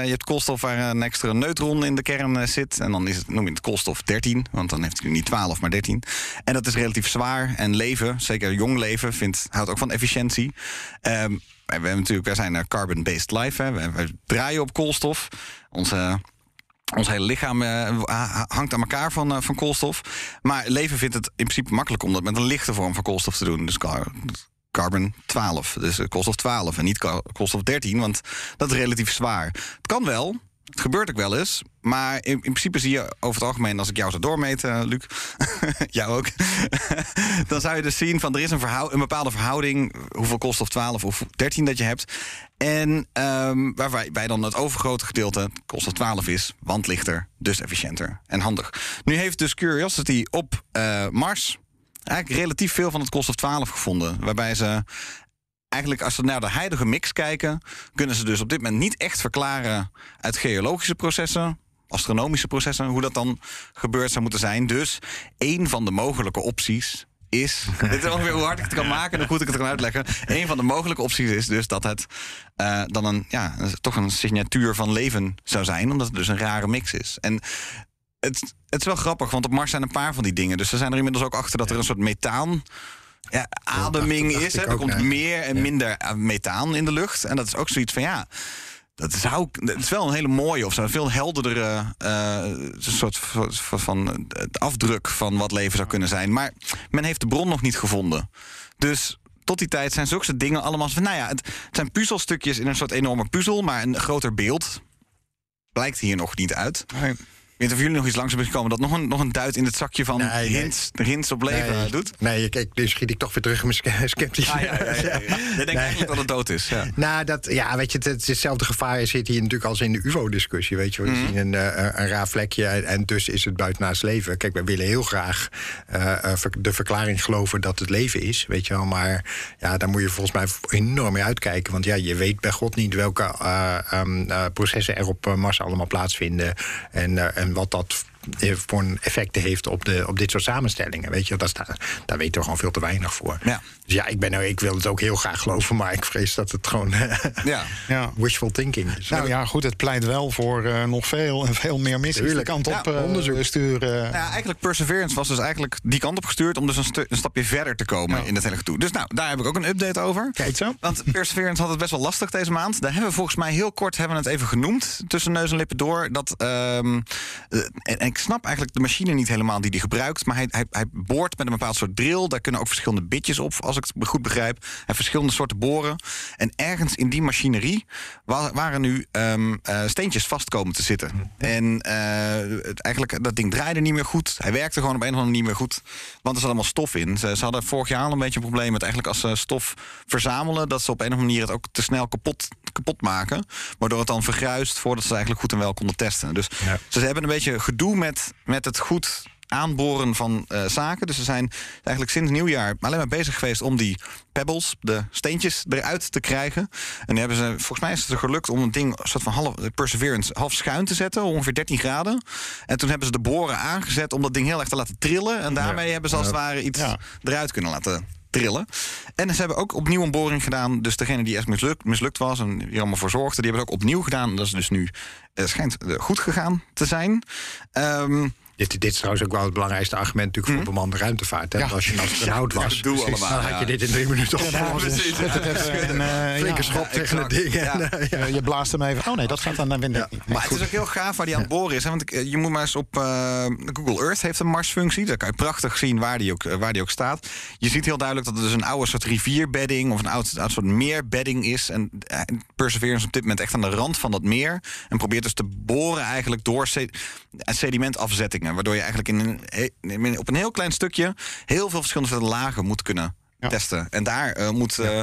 je hebt koolstof waar een extra neutron in de kern zit. En dan is het, noem je het koolstof 13. Want dan heeft hij niet 12, maar 13. En dat is relatief zwaar. En leven, zeker jong leven, vindt, houdt ook van efficiëntie. Ehm, wij, hebben natuurlijk, wij zijn een carbon-based life. Hè. Wij, wij draaien op koolstof. Onze... Ons hele lichaam eh, ha- hangt aan elkaar van, eh, van koolstof. Maar leven vindt het in principe makkelijk om dat met een lichte vorm van koolstof te doen. Dus carbon 12. Dus eh, koolstof 12 en niet ko- koolstof 13, want dat is relatief zwaar. Het kan wel, het gebeurt ook wel eens. Maar in, in principe zie je over het algemeen, als ik jou zou doormeten, Luc, *laughs* jou ook, *laughs* dan zou je dus zien van er is een, een bepaalde verhouding, hoeveel koolstof 12 of 13 dat je hebt. En ehm, waarbij dan het overgrote gedeelte koolstof 12 is, want lichter, dus efficiënter en handig. Nu heeft dus Curiosity op eh, Mars eigenlijk relatief veel van het koolstof 12 gevonden. Waarbij ze eigenlijk, als ze naar de huidige mix kijken, kunnen ze dus op dit moment niet echt verklaren uit geologische processen. Astronomische processen, hoe dat dan gebeurd zou moeten zijn. Dus één van de mogelijke opties is. *laughs* dit is ongeveer hoe hard ik het kan maken en hoe goed ik het kan uitleggen. Een van de mogelijke opties is dus dat het eh, dan een, ja, toch een signatuur van leven zou zijn, omdat het dus een rare mix is. En het, het is wel grappig, want op Mars zijn een paar van die dingen. Dus ze zijn er inmiddels ook achter dat er een soort methaan. Ja, ademing dacht is. Hè. Er ook, komt meer en minder eh, methaan in de lucht. En dat is ook zoiets van ja. Dat zou, het is wel een hele mooie of zo, een veel helderdere eh, soort van, van eh, afdruk van wat leven zou kunnen zijn. Maar men heeft de bron nog niet gevonden. Dus tot die tijd zijn zulke dingen allemaal. van, Nou ja, het, het zijn puzzelstukjes in een soort enorme puzzel, maar een groter beeld blijkt hier nog niet uit. Nee. Weet niet of jullie nog iets langs hebben gekomen dat nog een, nog een duit in het zakje van Nee, nee. hints, hints op leven Nee, doet. Nee, kijk, nu schiet ik toch weer terug in mijn *laughs* sceptisch. Ah, ja, ja. Je denkt eigenlijk dat het dood is. Ja. Nou, dat, ja, weet je, het, het is hetzelfde gevaar zit hier natuurlijk als in de UFO-discussie. Weet je, we Mhm. zien een, eh, een raar vlekje en, en dus is het buitenaards leven. Kijk, wij willen heel graag eh, eh, de verklaring geloven dat het leven is, weet je wel. Maar ja, daar moet je volgens mij enorm mee uitkijken. Want ja, je weet bij God niet welke eh, ehm, eh, processen er op Mars allemaal plaatsvinden. En, eh, wat dat voor een effecten heeft op, de, op dit soort samenstellingen. Weet je, dat is daar, daar weten we gewoon veel te weinig voor. Ja. Dus ja, ik, ben, nou- ik wil het ook heel graag geloven, maar ik vrees dat het gewoon Ja. Ja. wishful thinking is. Nou ja, goed, het pleit wel voor eh, nog veel en *laughs* veel meer missies Tuurlijk. de kant op Ja, eh, onderzoek. sturen. Nou ja, eigenlijk Perseverance was dus eigenlijk die kant op gestuurd om dus een, stu- een stapje verder te komen Ja. in het hele gedoe. Dus nou, daar heb ik ook een update over. Kijk zo. Want Perseverance had het best wel lastig deze maand. Daar hebben we volgens mij heel kort hebben we het even genoemd. Tussen neus en lippen door. Dat, ehm, eh, en, en ik snap eigenlijk de machine niet helemaal die hij gebruikt. Maar hij, hij, hij boort met een bepaald soort drill. Daar kunnen ook verschillende bitjes op, als ik het goed begrijp. Heeft verschillende soorten boren. En ergens in die machinerie wa- waren nu ehm, eh, steentjes vast komen te zitten. En eh, het, eigenlijk, dat ding draaide niet meer goed. Hij werkte gewoon op een of andere manier niet meer goed. Want er zat allemaal stof in. Ze, ze hadden vorig jaar al een beetje een probleem met eigenlijk als ze stof verzamelen, dat ze op een of andere manier het ook te snel kapot, kapot maken. Waardoor het dan vergruist voordat ze het eigenlijk goed en wel konden testen. Dus Ja. ze hebben een beetje gedoe met, met het goed aanboren van eh, zaken. Dus ze zijn eigenlijk sinds nieuwjaar alleen maar bezig geweest om die pebbles, de steentjes, eruit te krijgen. En nu hebben ze, volgens mij is het er gelukt om het ding een soort van half, Perseverance half schuin te zetten, ongeveer 13 graden. En toen hebben ze de boren aangezet om dat ding heel erg te laten trillen. En daarmee hebben ze als het ware iets Ja. eruit kunnen laten trillen. En ze hebben ook opnieuw een boring gedaan. Dus degene die echt mislukt, mislukt was en die er allemaal voor zorgde, die hebben het ook opnieuw gedaan. Dat is dus nu, het schijnt eh, goed gegaan te zijn. Ehm, Dit, dit is trouwens ook wel het belangrijkste argument natuurlijk voor bemande ruimtevaart. Hè? Als je een astronaut *laughs* was, doe precies, allemaal, dan ja. had je dit in drie minuten Ja, opgelost. in, *laughs* eh, Flinke schop Ja, tegen het ding. Ja. En, eh, ja. Je blaast hem even. Oh nee, dat gaat dan naar wind. Maar het is ook heel gaaf waar die aan het boren is. Hè? Want eh, je moet maar eens op eh, Google Earth heeft een Marsfunctie. Daar kan je prachtig zien waar die, ook, eh, waar die ook staat. Je ziet heel duidelijk dat het dus een oude soort rivierbedding of een oud, oud soort meerbedding is. En eh, Perseverance op dit moment echt aan de rand van dat meer. En probeert dus te boren eigenlijk door se- eh, Waardoor je eigenlijk in een, op een heel klein stukje heel veel verschillende lagen moet kunnen. Ja. Testen. En daar eh, moet. eh,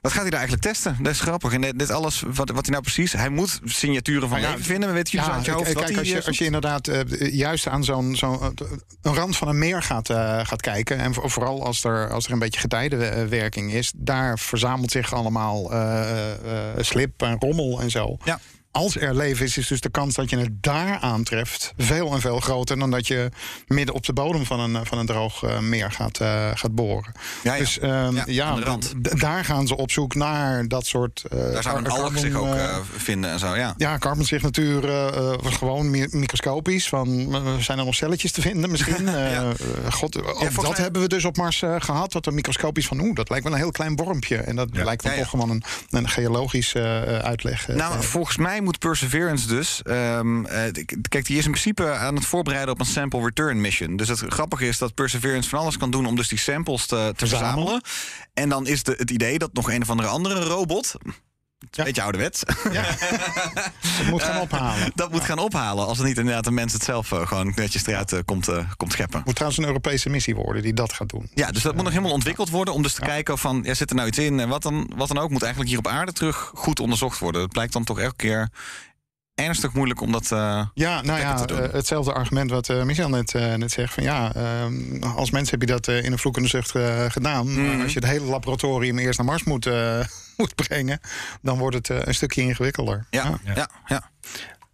wat gaat hij daar eigenlijk testen? Dat is grappig. En dit, alles, wat, wat hij nou precies. Hij moet signaturen van Nou ja, leven vinden. We weten jullie zo uit je hoofd kijk, hij, als je, als je inderdaad eh, juist aan zo'n zo'n een rand van een meer gaat, gaat kijken... en voor- vooral als er, als er een beetje getijdenwerking is... daar verzamelt zich allemaal slip en rommel en zo. Ja. Als er leven is, is dus de kans dat je het daar aantreft... veel en veel groter dan dat je midden op de bodem van een, van een droog eh, meer gaat, eh, gaat boren. Ja, ja. Dus ehm, Ja, daar gaan ze op zoek naar dat soort... eh, Daar zou een alg zich ook vinden en zo, ja. ja, carbonsignatuur gewoon mi- microscopisch. Van, zijn er nog celletjes te vinden misschien? *laughs* God, dat mij- hebben we dus op Mars eh, gehad. Dat er microscopisch van, oeh, dat lijkt wel een heel klein wormpje. En dat lijkt dan toch gewoon een, een geologische uitleg. Nou, volgens mij mij moet Perseverance dus... eh, kijk, die is in principe aan het voorbereiden op een sample return mission. Dus het grappige is dat Perseverance van alles kan doen... om dus die samples te, te Verzamelen. verzamelen. En dan is de, het idee dat nog een of andere andere robot... Ja. Beetje ouderwets. Het *laughs* moet gaan ophalen. dat moet gaan ophalen. Als er niet inderdaad een mens het zelf eh, gewoon netjes eruit eh, komt, eh, komt scheppen. moet trouwens een Europese missie worden die dat gaat doen. Ja, dus dat moet nog helemaal ontwikkeld worden. Om dus te kijken van, ja, zit er nou iets in? En wat dan, wat dan ook moet eigenlijk hier op aarde terug goed onderzocht worden. Het blijkt dan toch elke keer ernstig moeilijk om dat... Ja, nou ja, te doen. hetzelfde argument wat Michel net, net zegt. Van ja, ehm, als mens heb je dat in een vloekende zucht gedaan. Maar Mhm. als je het hele laboratorium eerst naar Mars moet, moet brengen... dan wordt het eh, een stukje ingewikkelder. ja, ja, ja.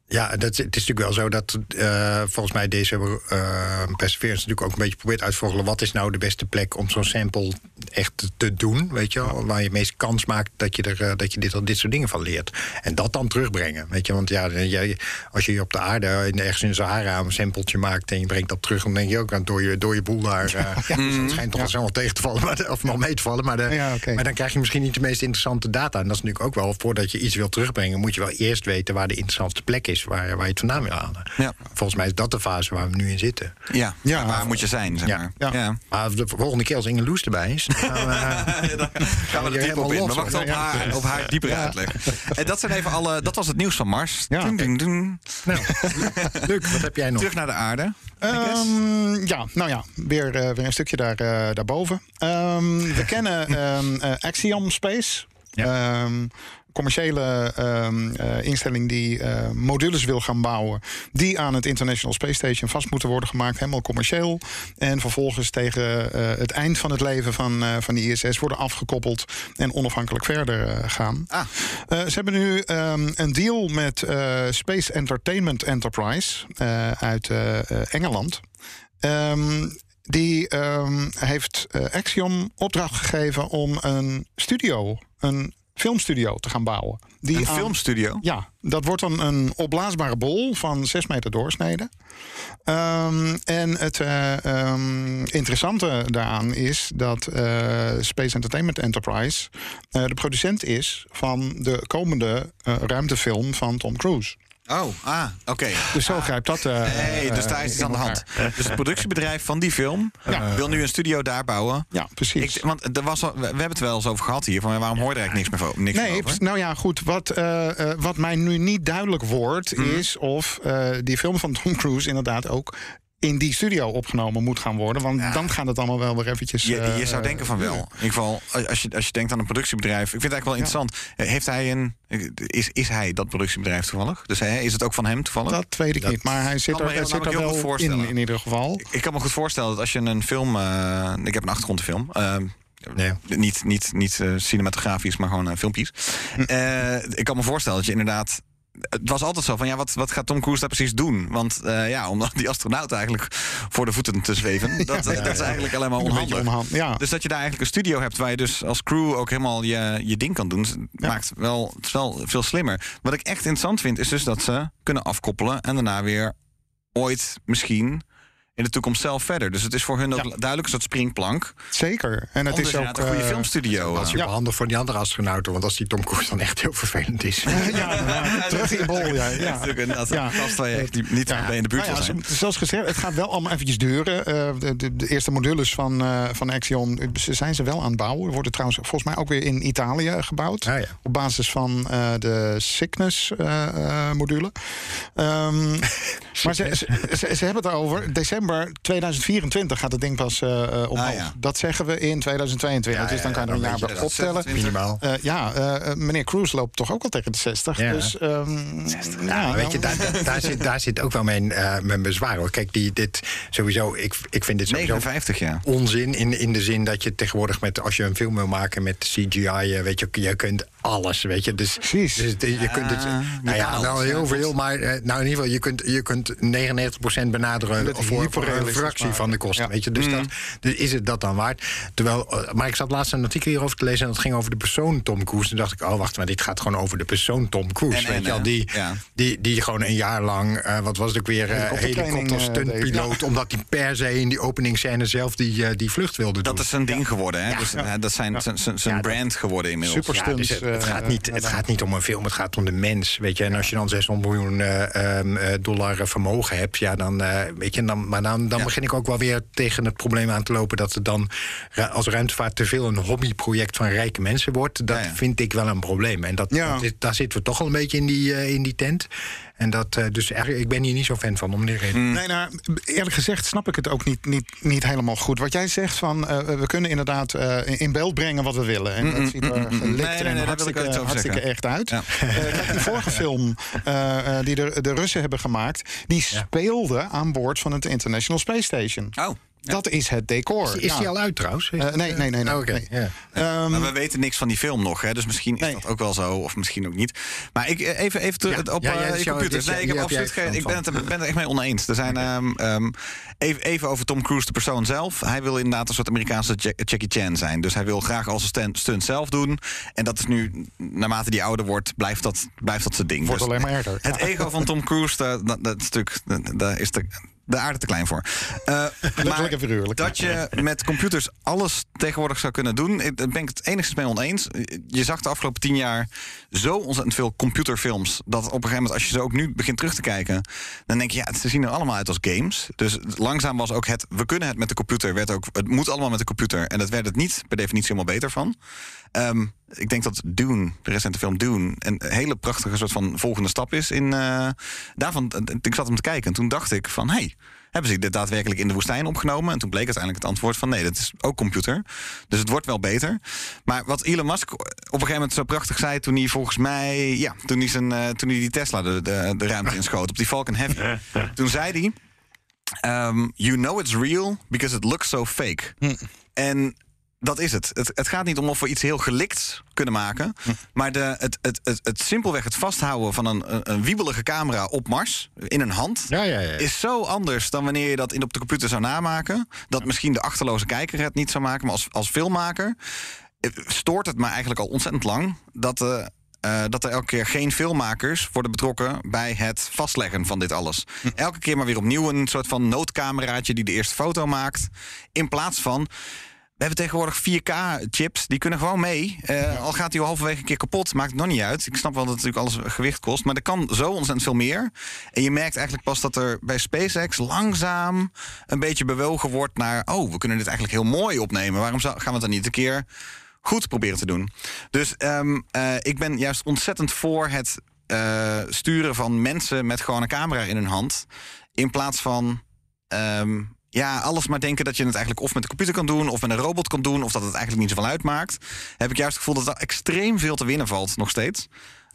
Ja, dat, het is natuurlijk wel zo dat eh, volgens mij deze eh Perseverance natuurlijk ook een beetje probeert uit te vogelen... wat is nou de beste plek om zo'n sample echt te doen, weet je wel? Waar je meest kans maakt dat je, er, eh, dat je dit, dit soort dingen van leert. En dat dan terugbrengen, weet je. Want ja, jij, als je op de aarde in, ergens in de Sahara een sampletje maakt... en je brengt dat terug, dan denk je ook aan door je, door je boel daar... eh, dus dat schijnt toch wel zo wel tegen te vallen, maar of nog mee te vallen. Maar, de, Ja, maar dan krijg je misschien niet de meest interessante data. En dat is natuurlijk ook wel, voordat je iets wil terugbrengen... moet je wel eerst weten waar de interessantste plek is... waar, waar je het vandaan wil halen. Ja. Volgens mij is dat de fase waar we nu in zitten. Ja, Ja. waar moet je zijn, zeg Ja. maar. Ja. Ja. Maar de volgende keer als Inge Loes erbij is... dan gaan *laughs* we, eh, Dan gaan we er diep op in. We wachten op haar, op haar diepere uitleg. En dat, zijn even alle, dat was het nieuws van Mars. Ja. Ding, nou, Luc, wat heb jij nog? Terug naar de aarde. Ehm, ja, nou ja, weer, eh, weer een stukje daar, eh, daarboven. Ehm, we *laughs* kennen eh, Axiom Space. Ehm, commerciële ehm, eh, instelling die eh, modules wil gaan bouwen... die aan het International Space Station vast moeten worden gemaakt. Helemaal commercieel. En vervolgens tegen eh, het eind van het leven van, van die ISS... worden afgekoppeld en onafhankelijk verder gaan. Ah. Ze hebben nu ehm, een deal met Space Entertainment Enterprise uit Engeland. Ehm, die heeft eh, Axiom opdracht gegeven om een studio, een filmstudio te gaan bouwen. Die Een aan- filmstudio. Ja, dat wordt dan een opblaasbare bol van 6 meter doorsnede. Ehm, en het eh, ehm, interessante daaraan is dat eh, Space Entertainment Enterprise eh, de producent is van de komende ruimtefilm van Tom Cruise. Oh, ah, oké. Dus zo grijpt dat. eh, Nee, dus eh, daar is iets aan de hand. Dus het productiebedrijf van die film Ja. wil nu een studio daar bouwen. Ja, precies. Ik, want er was al, we hebben het wel eens over gehad hier. Van waarom hoor je er eigenlijk niks meer over? Niks meer Nee, over? nou ja, goed. Wat, eh, wat mij nu niet duidelijk wordt, Mhm. is of die film van Tom Cruise inderdaad ook in die studio opgenomen moet gaan worden. Want dan gaat het allemaal wel weer eventjes. Je, eh, zou eh, denken van wel. In ieder geval, als je, als je denkt aan een productiebedrijf. Ik vind het eigenlijk wel interessant. Eh, Heeft hij een. Is, is hij dat productiebedrijf toevallig? Dus hij, is het ook van hem toevallig? Dat weet ik Dat niet, maar hij zit kan er, me hij heel- zit er wel goed in, voorstellen. in ieder geval. Ik kan me goed voorstellen dat als je een film. eh, ik heb een achtergrondfilm. eh, Nee. Niet, niet, niet eh, cinematografisch, maar gewoon eh, filmpjes. Hm. Eh, ik kan me voorstellen dat je inderdaad. Het was altijd zo van ja, wat, wat gaat Tom Cruise daar precies doen? Want eh, ja, om die astronaut eigenlijk voor de voeten te zweven, *laughs* dat, dat is eigenlijk alleen maar onhandig. onhand-. Dus dat je daar eigenlijk een studio hebt waar je dus als crew ook helemaal je, je ding kan doen, maakt wel, het is wel veel slimmer. Wat ik echt interessant vind, is dus dat ze kunnen afkoppelen en daarna weer ooit misschien in de toekomst zelf verder. Dus het is voor hun ook Ja. duidelijk een soort springplank. Zeker. En het is ook. een goede eh, filmstudio. Dat is handig voor die andere astronauten. Want als die Tom Cruise dan echt heel vervelend is. *laughs* ja, terug in je bol. Ja, Ja, inderdaad Ja. gast waar je echt niet, bij in de buurt Nou Zoals gezegd, het gaat wel allemaal eventjes duren. Eh, de, de, de eerste modules van, eh, van Axion ze zijn ze wel aan het bouwen. Worden trouwens volgens mij ook weer in Italië gebouwd. Ah, ja. Op basis van eh, de Cygnus-module. Ehm, *laughs* maar ze, ze, ze, ze hebben het erover. December 2024 gaat het ding pas eh eh, omhoog. Ah, ja. Dat zeggen we in 2022. Ja, dus dan ja, kan je er een dan jaar bij optellen. 26. Minimaal. Eh, ja, meneer Cruise loopt toch ook al tegen de 60. Ja. Dus, ehm, Ja, weet je, nou, daar, daar, zit, daar zit ook wel mijn, eh, mijn bezwaar. Hoor. Kijk, die, dit sowieso, ik, ik vind dit sowieso 59 jaar. onzin. In, in de zin dat je tegenwoordig met, als je een film wil maken met CGI, weet je, je kunt alles, weet je. Dus, Precies. dus je kunt het, Ja, nou ja, kan wel heel veel, maar eh, nou in ieder geval, je kunt, je kunt 99% benaderen Dat voor, voor een fractie van de kosten, Ja. weet je. Dus, dat, dus is het dat dan waard? Terwijl, eh, maar ik zat laatst een artikel hierover te lezen en dat ging over de persoon Tom Cruise. Toen dacht ik, oh wacht, maar dit gaat gewoon over de persoon Tom Cruise, En- weet en, je wel. eh, Die, ja. die, die gewoon een jaar lang, wat was het ook weer, eh, Helikoptertraining, helikopter eh, deed. stuntpiloot, omdat hij per se in die openingsscène zelf die, die vlucht wilde doen. Dat is een ding geworden. Hè? Dus, dat zijn zijn- dat- brand geworden inmiddels. Super Ja, dus. Het- gaat, niet, het gaat niet om een film, het gaat om de mens. Weet je? En als je dan 600 miljoen eh, ehm, eh, dollar eh, vermogen hebt, ja, dan, eh, weet je, dan, maar dan, dan begin ik ook wel weer tegen het probleem aan te lopen dat het dan als ruimtevaart te veel een hobbyproject van rijke mensen wordt. Dat vind ik wel een probleem. En dat, daar zitten we toch al een beetje in die, eh, in die tent. En dat, eh, dus eigenlijk, ik ben hier niet zo fan van om die reden. Nee, nou, eerlijk gezegd snap ik het ook niet, niet, niet helemaal goed. Wat jij zegt van, eh, we kunnen inderdaad eh, in- beeld brengen wat we willen. En dat ziet er gelikt Nee, nee, nee, en daar wil ik hartstikke, echt uit. Ja. Eh, kijk, die vorige film eh, eh, die de, de Russen hebben gemaakt... die speelde aan boord van het International Space Station. Oh. Dat is het decor. Is Ja. die al uit trouwens? Eh, nee, nee, nee. nee, Oh, oké, nee. ja. Ehm, Maar we weten niks van die film nog, hè? dus misschien is Nee. dat ook wel zo, of misschien ook niet. Maar ik, eh, even, even Ja, op ja, ja, eh, is is- Nee, ik, heb absoluut geen, ik ben het, er- ben het echt mee oneens. Er zijn, ehm, ehm, even, even over Tom Cruise, de persoon zelf. Hij wil inderdaad een soort Amerikaanse Jack- Jackie Chan zijn. Dus hij wil graag als een stunt, zelf doen. En dat is nu, naarmate hij ouder wordt, blijft dat, blijft dat zijn ding. Wordt Dus alleen maar erger. Het ego van Tom Cruise, daar, dat, dat daar is de, de aarde te klein voor. *laughs* Maar figuurlijk. Dat je met computers alles tegenwoordig zou kunnen doen, daar ben ik het enigszins mee oneens. Je zag de afgelopen tien jaar zo ontzettend veel computerfilms. dat op een gegeven moment, als je ze ook nu begint terug te kijken. dan denk je, ja, ze zien er allemaal uit als games. Dus langzaam was ook het. we kunnen het met de computer. Werd ook, het moet allemaal met de computer. En dat werd het niet per definitie helemaal beter van. Ehm, ik denk dat Dune, de recente film Dune, een hele prachtige soort van volgende stap is. In, eh, daarvan, ik zat hem te kijken en toen dacht ik van, hey, hebben ze dit daadwerkelijk in de woestijn opgenomen? En toen bleek uiteindelijk het antwoord van nee, dat is ook computer. Dus het wordt wel beter. Maar wat Elon Musk op een gegeven moment zo prachtig zei toen hij volgens mij, ja, toen hij, zijn, eh, toen hij die Tesla de, de, de ruimte *laughs* inschoot op die Falcon Heavy. toen zei hij, Um, you know it's real because it looks so fake. En dat is het. het. Het gaat niet om of we iets heel gelikts kunnen maken. Maar de, het, het, het, het simpelweg het vasthouden van een, een, wiebelige camera op Mars in een hand. Ja, ja, ja. Is zo anders dan wanneer je dat in op de computer zou namaken. Dat misschien de achterloze kijker het niet zou maken. Maar als, als filmmaker eh, stoort het me eigenlijk al ontzettend lang dat, eh, eh, dat er elke keer geen filmmakers worden betrokken bij het vastleggen van dit alles. Elke keer maar weer opnieuw een soort van noodcameraatje die de eerste foto maakt. In plaats van. We hebben tegenwoordig 4K-chips, die kunnen gewoon mee. Eh, Al gaat die halverwege een keer kapot, maakt het nog niet uit. Ik snap wel dat natuurlijk alles gewicht kost, maar er kan zo ontzettend veel meer. En je merkt eigenlijk pas dat er bij SpaceX langzaam een beetje bewogen wordt naar... oh, we kunnen dit eigenlijk heel mooi opnemen. Waarom gaan we het dan niet een keer goed proberen te doen? Dus ehm, eh, ik ben juist ontzettend voor het eh, sturen van mensen met gewoon een camera in hun hand. In plaats van ehm, ja, alles maar denken dat je het eigenlijk of met de computer kan doen... of met een robot kan doen, of dat het eigenlijk niet zoveel uitmaakt... heb ik juist het gevoel dat er extreem veel te winnen valt nog steeds.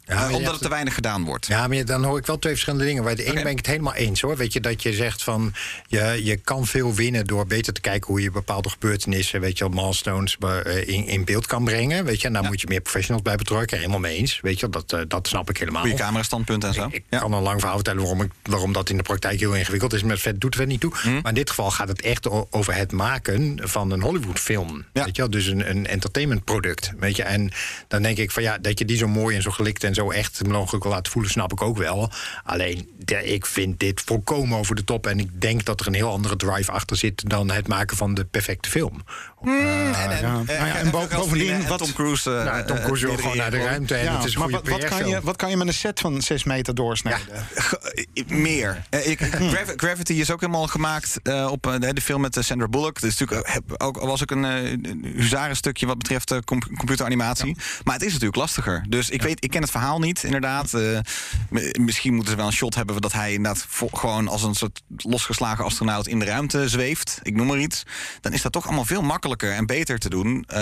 Ja, omdat het te weinig gedaan wordt. Ja, maar dan hoor ik wel twee verschillende dingen. Bij de ene ben ik het helemaal eens hoor. Weet je, dat je zegt van je, je kan veel winnen door beter te kijken hoe je bepaalde gebeurtenissen, weet je, milestones eh, in, in beeld kan brengen. Weet je, en daar moet je meer professionals bij betrekken. Helemaal mee eens. Weet je, dat, eh, dat snap ik helemaal. Goede camerastandpunt en zo. Ik Ja. kan een lang verhaal vertellen waarom, ik, waarom dat in de praktijk heel ingewikkeld is. Maar het doet er verder niet toe. Mhm. Maar in dit geval gaat het echt over het maken van een Hollywood-film. Ja. Weet je? Dus een, een entertainmentproduct. Weet je? En dan denk ik van ja, dat je die zo mooi en zo gelikt en zo echt mogelijk laten voelen, snap ik ook wel. Alleen, ik vind dit volkomen over de top. En ik denk dat er een heel andere drive achter zit dan het maken van de perfecte film. En, ja. bovendien, wat- Tom Cruise... eh, nou, Tom Cruise wil eh, gewoon naar de ruimte en Ja, het is maar goede wat, wat, kan je, wat kan je met een set van 6 meter doorsnijden? Eh, Meer. Ik, Grav- Gravity is ook helemaal gemaakt eh, op de, film met Sandra Bullock. Dus natuurlijk heb- ook, was ook een uh, huzarenstukje wat betreft com- computeranimatie. Maar het is natuurlijk lastiger. Dus ik weet, ik ken het verhaal niet, inderdaad. Eh, misschien moeten ze wel een shot hebben dat hij inderdaad gewoon als een soort losgeslagen astronaut in de ruimte zweeft. Ik noem maar iets. Dan is dat toch allemaal veel makkelijker en beter te doen. Eh,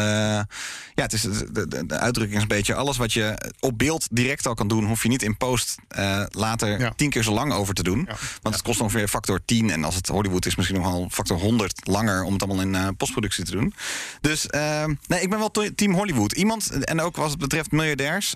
ja, het is, de, de, de uitdrukking is een beetje alles wat je op beeld direct al kan doen, hoef je niet in post eh, later Ja. tien keer zo lang over te doen. Want het kost ongeveer factor 10. En als het Hollywood is, misschien nog wel factor 100 langer om het allemaal in eh, postproductie te doen. Dus nee, ik ben wel team Hollywood. Iemand, en ook wat het betreft miljardairs,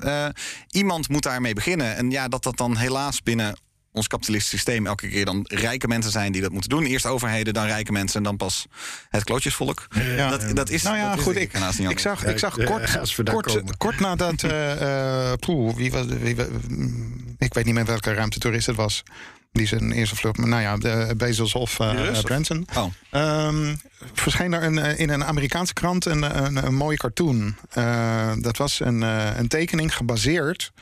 iemand moet daarmee beginnen. En ja, dat dat dan helaas binnen ons kapitalistisch systeem elke keer dan rijke mensen zijn die dat moeten doen. Eerst overheden, dan rijke mensen en dan pas het klootjesvolk. Ja. Dat, dat is, Nou ja, dat is goed. Ik, niet ik zag, ik zag Ja, kort, daar kort, kort nadat. eh eh, poeh, wie was, wie, ik weet niet meer welke ruimtetoerist het was. Die zijn eerste vlucht, nou ja, de Bezos of uh? Branson. Oh. Ehm, verscheen er een, in een Amerikaanse krant een, een, een mooie cartoon. Eh, dat was een, eh, een tekening gebaseerd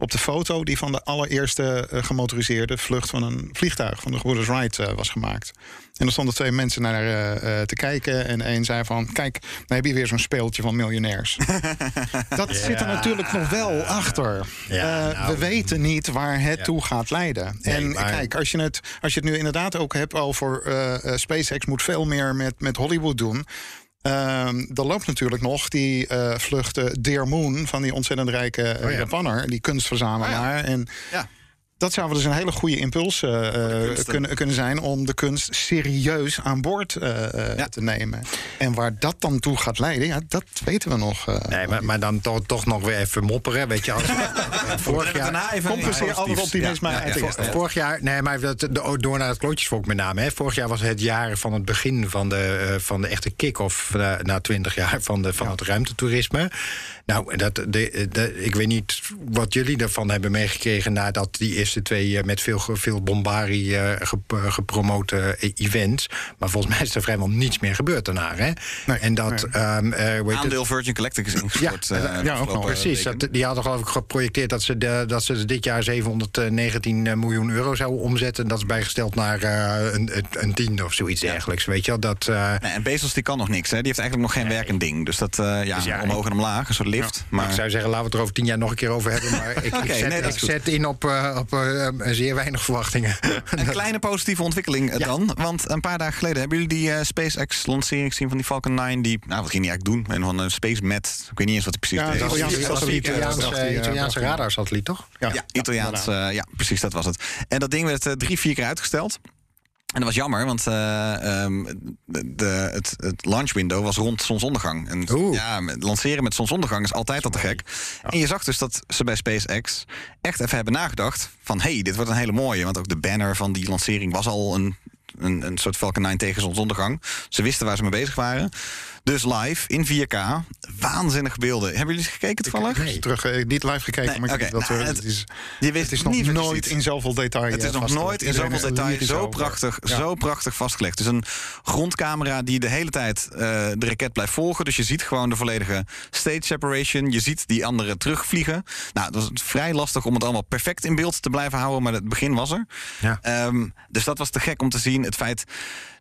op de foto die van de allereerste eh, gemotoriseerde vlucht van een vliegtuig van de gebroeders Wright eh, was gemaakt. En er stonden twee mensen naar eh, te kijken. En één zei van, kijk, dan heb je weer zo'n speeltje van miljonairs. *laughs* dat zit er natuurlijk nog wel achter. Ja, nou. we weten niet waar het Ja. toe gaat leiden. Nee, en maar- kijk, als je, het, als je het nu inderdaad ook hebt over eh, SpaceX moet veel meer met, met Hollywood doen. Ehm er loopt natuurlijk nog die eh vlucht Dear Moon van die ontzettend rijke eh, Oh ja. Japanner, die kunstverzamelaar. En Ja. Dat zou wel eens een hele goede impuls eh, eh, kunnen, kunnen zijn om de kunst serieus aan boord eh, Ja. te nemen. En waar dat dan toe gaat leiden, ja, dat weten we nog. Nee, maar, maar dan toch, toch nog weer even mopperen. Weet je, als, *laughs* vorig jaar. Compenseer positiefs. optimisme Ja, ja. Vorig jaar, nee, maar dat, de, door naar het klootjesvolk met name. Hè. Vorig jaar was het jaar van het begin van de, van de echte kick-off. na twintig jaar van, de, van het ruimtetoerisme. Nou, dat, de, de, ik weet niet wat jullie ervan hebben meegekregen. nadat die eerste twee eh, met veel, veel bombarie eh, gep- eh, gepromote events. Maar volgens mij is er vrijwel niets meer gebeurd daarna. Hè? Nee, en dat. nee. ehm, eh? Aandeel Virgin Galactic is ingestort. Ja, eh, ja, ook. Precies, dat, die hadden geloof ik geprojecteerd dat ze, de, dat ze dit jaar 719 miljoen euro zouden omzetten. Dat is bijgesteld naar eh, een, een, tiende of zoiets dergelijks. Weet je wel, dat... eh, Nee, en Bezos die kan nog niks. Hè. Die heeft eigenlijk nog geen werkend ding. Dus dat, eh, ja, Dus ja, omhoog en omlaag, een soort maar Maar ik zou zeggen, laten we het er over tien jaar nog een keer over hebben. Maar ik, *laughs* zet, nee, ik zet in op, eh, op eh, eh, zeer weinig verwachtingen. een *laughs* kleine positieve ontwikkeling Ja. dan. Want een paar dagen geleden hebben jullie die SpaceX-lancering gezien van die Falcon 9. Die, nou, wat ging die eigenlijk doen? Een van een Space Met. Ik weet niet eens wat hij precies Ja, deed. die- die die- Italiaanse, die, Italiaanse bracht- radarsatelliet, toch? Ja, Italiaans. ja, precies, dat was het. En dat ding werd drie, vier keer uitgesteld. En dat was jammer, want eh, ehm, de, het, het launch window was rond zonsondergang. En Oeh. ja, lanceren met zonsondergang is altijd al te gek. En je zag dus dat ze bij SpaceX echt even hebben nagedacht van... hey, dit wordt een hele mooie, want ook de banner van die lancering was al een, een, een soort Falcon 9 tegen zonsondergang. Ze wisten waar ze mee bezig waren. Dus live, in 4K, waanzinnige beelden. Hebben jullie eens gekeken toevallig? Nee. Terug, eh, niet live gekeken, Nee, maar ik dat, Nou, eh, het- het, is, Je wist het is nog niet nooit in zoveel detail Het is eh, nog nooit in zoveel is detail zo prachtig, Ja. zo prachtig vastgelegd. Het is een grondcamera die de hele tijd de raket blijft volgen. Dus je ziet gewoon de volledige stage separation. Je ziet die anderen terugvliegen. Nou, dat was vrij lastig om het allemaal perfect in beeld te blijven houden. Maar het begin was er. Ja. Ehm, dus dat was te gek om te zien. Het feit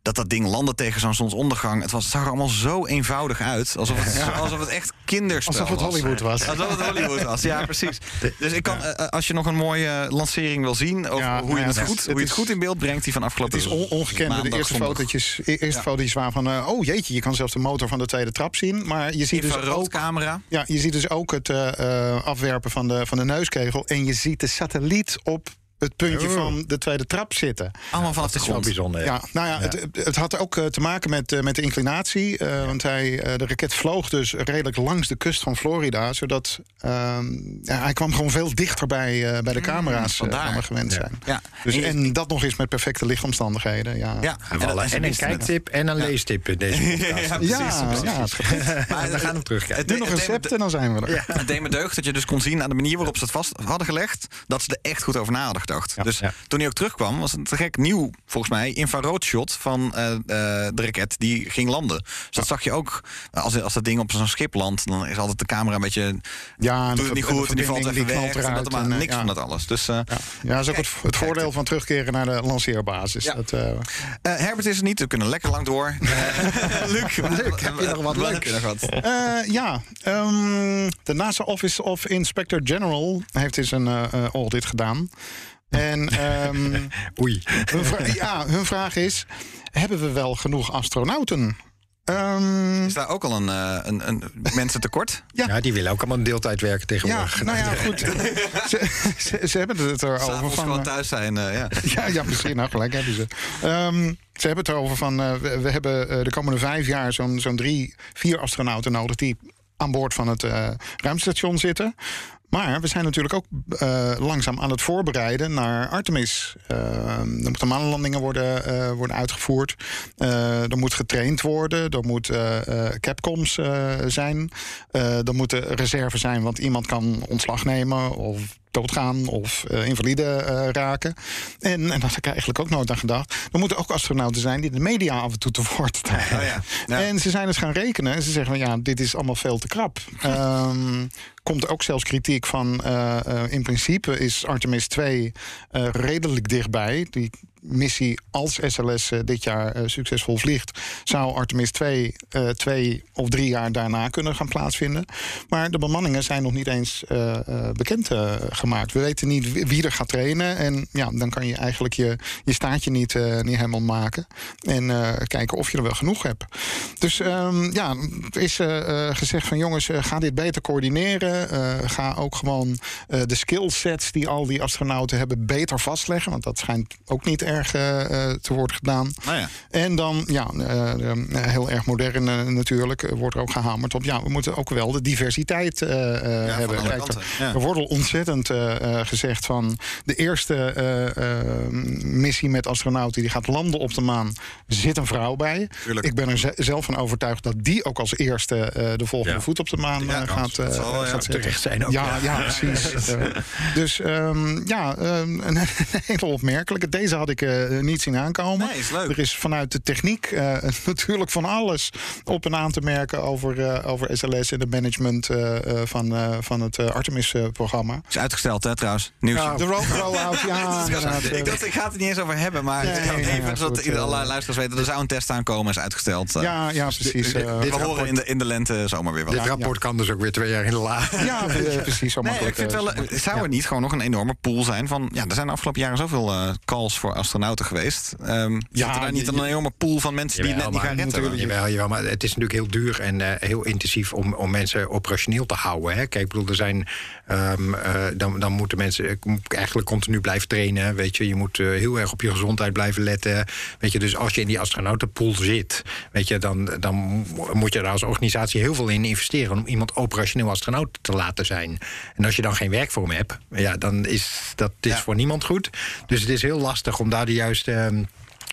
dat dat ding landde tegen zo'n zonsondergang. Het, was, het zag er allemaal zo eenvoudig uit. Alsof het, alsof het echt kinderspel Alsof het was. Hollywood was. Alsof het Hollywood was, ja, *laughs* precies. Dus ik kan, eh, als je nog een mooie lancering wil zien... of Ja, hoe, je het ja, goed, het hoe je het goed in beeld brengt... die van afgelopen Het is on- ongekend. De eerste zondag. fotootjes, e- eerste Ja. fotootjes waren van... eh, oh jeetje, je kan zelfs de motor van de tweede trap zien. Maar je ziet dus ook... Infraroodcamera. Ja, je ziet dus ook het eh, eh, afwerpen van de, van de neuskegel. En je ziet de satelliet op het puntje Oh. van de tweede trap zitten. Allemaal vanaf de Dat is wel grond. bijzonder. Ja, nou ja, Het, het had ook eh, te maken met, eh, met de inclinatie. eh, Want hij, eh, de raket vloog dus redelijk langs de kust van Florida. Zodat ehm, ja, hij kwam gewoon veel dichter bij, eh, bij de camera's eh, vandaar. dan we gewend Ja. zijn. Ja. Dus, En je- en dat nog eens met perfecte lichtomstandigheden. Ja, Ja, En, een kijktip en een leestip in deze *laughs* podcast. Ja, precies. ja, precies. ja, *laughs* Maar we gaan hem terugkijken. Het doe nog een recept en dan zijn we er. Het deed me deugd dat je dus kon zien aan de manier waarop ze het vast hadden gelegd... dat ze er echt goed over na dus Ja. toen hij ook terugkwam, was het een te gek nieuw, volgens mij... infraroodshot van eh, eh, de raket die ging landen. Dus dat zag je ook, als, als dat ding op zo'n schip landt... dan is altijd de camera een beetje... Ja, doet het niet goed en die valt even verbinding, weg. en dat, maar eh, niks van dat alles. Dus eh, Ja, ja dat is ook het, het voordeel van terugkeren naar de lanceerbasis. Dat, eh, eh, Herbert is er niet, we kunnen lekker lang door. Eh, Luc, Luc, heb je nog wat? Eh, ja, ehm, de NASA Office of Inspector General heeft eens een eh, eh, audit gedaan. En ehm, *laughs* Oei. hun, vra- ja, hun vraag is: hebben we wel genoeg astronauten? Ehm, Is daar ook al een, eh, een, een mensen tekort? *laughs* Ja. Ja, die willen ook allemaal deeltijd werken ja, tegenwoordig. nou ja, *laughs* goed. ze, ze, ze hebben het erover van. gewoon eh, thuis zijn, eh, ja. Ja, ja, misschien. Nou, gelijk hebben ze. Ehm, ze hebben het erover van... eh, we, we hebben de komende vijf jaar zo'n zo'n drie, vier astronauten nodig... die aan boord van het eh, ruimtestation zitten. Maar we zijn natuurlijk ook eh, langzaam aan het voorbereiden naar Artemis. Eh, er moeten maanlandingen worden, eh, worden uitgevoerd. Er moet getraind worden. Er moet Capcoms zijn. Er moeten reserve zijn, want iemand kan ontslag nemen... of doodgaan of eh, invalide eh, raken. En, en daar had ik eigenlijk ook nooit aan gedacht. Er moeten ook astronauten zijn die de media af en toe te woord staan. *laughs* Oh ja. Ja. En ze zijn eens gaan rekenen. En ze zeggen van ja, dit is allemaal veel te krap. *laughs* Ehm, komt ook zelfs kritiek van eh, in principe is Artemis 2 eh, redelijk dichtbij. Die missie als SLS eh, dit jaar eh, succesvol vliegt, zou Artemis 2 eh, twee of drie jaar daarna kunnen gaan plaatsvinden. Maar de bemanningen zijn nog niet eens bekend gemaakt. We weten niet wie- er gaat trainen. En ja, dan kan je eigenlijk je, je staartje niet, niet helemaal maken. En kijken of je er wel genoeg hebt. Dus ehm, ja, er is gezegd van jongens, ga dit beter coördineren. Ga ook gewoon de skillsets die al die astronauten hebben beter vastleggen. Want dat schijnt ook niet erg eh, eh, te worden gedaan. Nou ja. En dan, ja, eh, heel erg modern natuurlijk, wordt er ook gehamerd op. Ja, we moeten ook wel de diversiteit hebben. Kijk, kanten, er- ja. Er wordt al ontzettend gezegd van de eerste missie met astronauten die gaat landen op de maan, zit een vrouw bij. Tuurlijk. Ik ben er ze- zelf van overtuigd dat die ook als eerste de volgende voet op de maan dat gaat, eh, zal gaat. Terecht zijn ook. Ja, ja, precies. *laughs* Dus ehm, ja, ehm, een *laughs* hele opmerkelijke. Deze had ik eh, niet zien aankomen. Nee, is leuk. Er is vanuit de techniek eh, *laughs* natuurlijk van alles op en aan te merken over, eh, over SLS en het management eh, eh, van, eh, van het Artemis-programma. Is uitgesteld, hè, trouwens. Nieuws. de roll- rollout, ja, *laughs* ik, dacht, ik ga het er niet eens over hebben, maar Nee, nee, even ja, zodat goed, alle luisteraars weten... er zou een test aankomen, is uitgesteld. Ja, ja, precies. eh, we dit horen in de, in de lente zomaar weer wat. Dit rapport kan dus ook weer twee jaar in de la. ja, *laughs* precies. Zo Nee, ik vind wel, zou er niet gewoon nog een enorme pool zijn van... Ja, er zijn de afgelopen jaren zoveel calls voor astronauten geweest. Ehm ja, daar niet een enorme pool van mensen die het net niet gaan redden? Jawel, jawel, maar het is natuurlijk heel duur en eh, heel intensief om, om mensen operationeel te houden. Hè. Kijk, ik bedoel, er zijn, ehm, eh, dan, dan moeten mensen eh, eigenlijk continu blijven trainen. Weet je, je moet heel erg op je gezondheid blijven letten. Weet je, dus als je in die astronautenpool zit, weet je, dan, dan moet je daar als organisatie heel veel in investeren om iemand operationeel astronaut te laten zijn. En als je dan geen werk voor hem hebt, ja, dan is dat is Ja. voor niemand goed. Dus het is heel lastig om daar de juiste, ehm,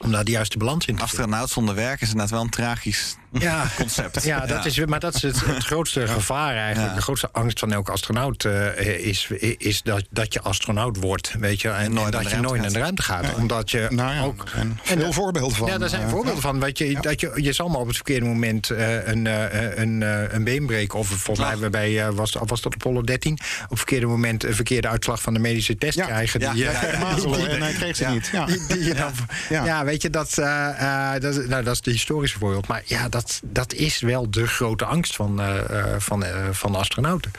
om daar de juiste balans in te. Astronaut zonder werk is inderdaad wel een tragisch *laughs* Ja, *laughs* concept. Ja, dat Is, maar dat is het, het grootste gevaar eigenlijk. Ja. De grootste angst van elke astronaut eh, is, is dat, dat je astronaut wordt. Weet je, en, dat je nooit naar de ruimte gaat. Omdat je Nou ja, ook. er en veel voorbeelden van. Ja, daar zijn eh, voorbeelden van. Weet je, dat je, je zal maar op het verkeerde moment eh, een, een, een been breken. Of volgens mij bij, was, was dat Apollo 13, op het verkeerde moment een verkeerde uitslag van de medische test krijgen. Ja, die, ja, mazelen en hij kreeg ze Ja. niet. Ja. Weet je, dat, eh, eh, dat, nou, dat is de historische voorbeeld. Maar ja, dat, dat is wel de grote angst van, eh, van, van de astronauten.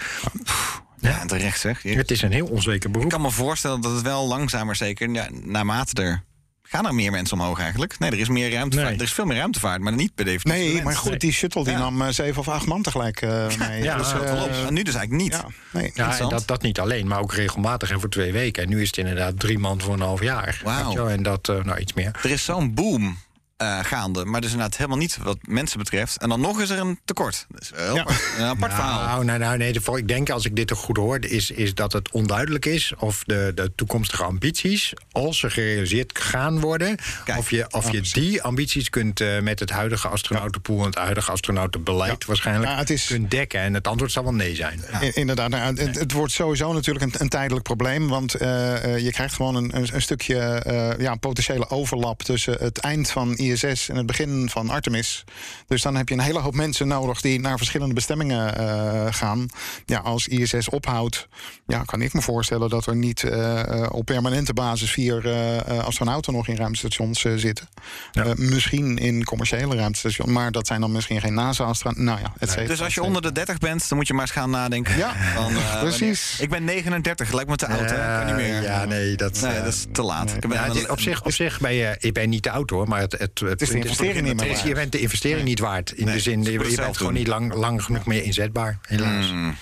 Ja, terecht zeg. Het is een heel onzeker Ik beroep. kan me voorstellen dat het wel langzamer zeker, ja, naarmate er... Gaan er meer mensen omhoog eigenlijk? Nee, er is, meer ruimtevaart. Nee. er is veel meer ruimtevaart, maar niet per definitie. Nee, mensen. maar goed, die shuttle die Ja. nam eh, zeven of acht man tegelijk eh, *laughs* mee. Ja, Dus, dat eh, Klopt. En nu dus eigenlijk niet. ja, nee. Ja, en dat, dat niet alleen, maar ook regelmatig en voor twee weken. En nu is het inderdaad drie man voor een half jaar. Wauw. Wel, En dat, eh, nou iets meer. Er is zo'n boom eh, gaande, maar dus inderdaad helemaal niet wat mensen betreft. En dan nog is er een tekort. Dat is wel Ja. apart. een apart verhaal. Nou, nou, nou, nee, de- ik denk als ik dit toch goed hoor, is, is dat het onduidelijk is of de, de toekomstige ambities, als ze gerealiseerd gaan worden, Kijk. of je, of je die ambities kunt eh, met het huidige astronautenpool en het huidige astronautenbeleid waarschijnlijk het is- kunt dekken. En het antwoord zal wel nee zijn. Inderdaad, nou, het, het wordt sowieso natuurlijk een, een tijdelijk probleem. Want eh, eh, je krijgt gewoon een, een, een stukje eh, ja, potentiële overlap tussen het eind van ISS en het begin van Artemis. Dus dan heb je een hele hoop mensen nodig die naar verschillende bestemmingen eh, gaan. Ja, als ISS ophoudt, ja, kan ik me voorstellen dat er niet eh, eh, op permanente basis vier eh, eh, astronauten nog in ruimtestations eh, zitten. Eh, misschien in commerciële ruimtestations, maar dat zijn dan misschien geen NASA-astronauten. Nou ja, et cetera, Dus als je onder de 30 bent, dan moet je maar eens gaan nadenken. Ja, *laughs* Van, eh, *laughs* precies. wanneer- Ik ben 39, lijkt me te oud, hè? Kan niet meer. Ja, nee, dat, Nee, dat is te laat. Ik ben Ja, het op zich, op zich ben je, ik ben niet te oud hoor, maar het, het, het, is de investering niet meer waard. Je bent de investering niet waard. In Nee, de zin, je, bent gewoon niet lang, lang genoeg meer inzetbaar, helaas. Mm.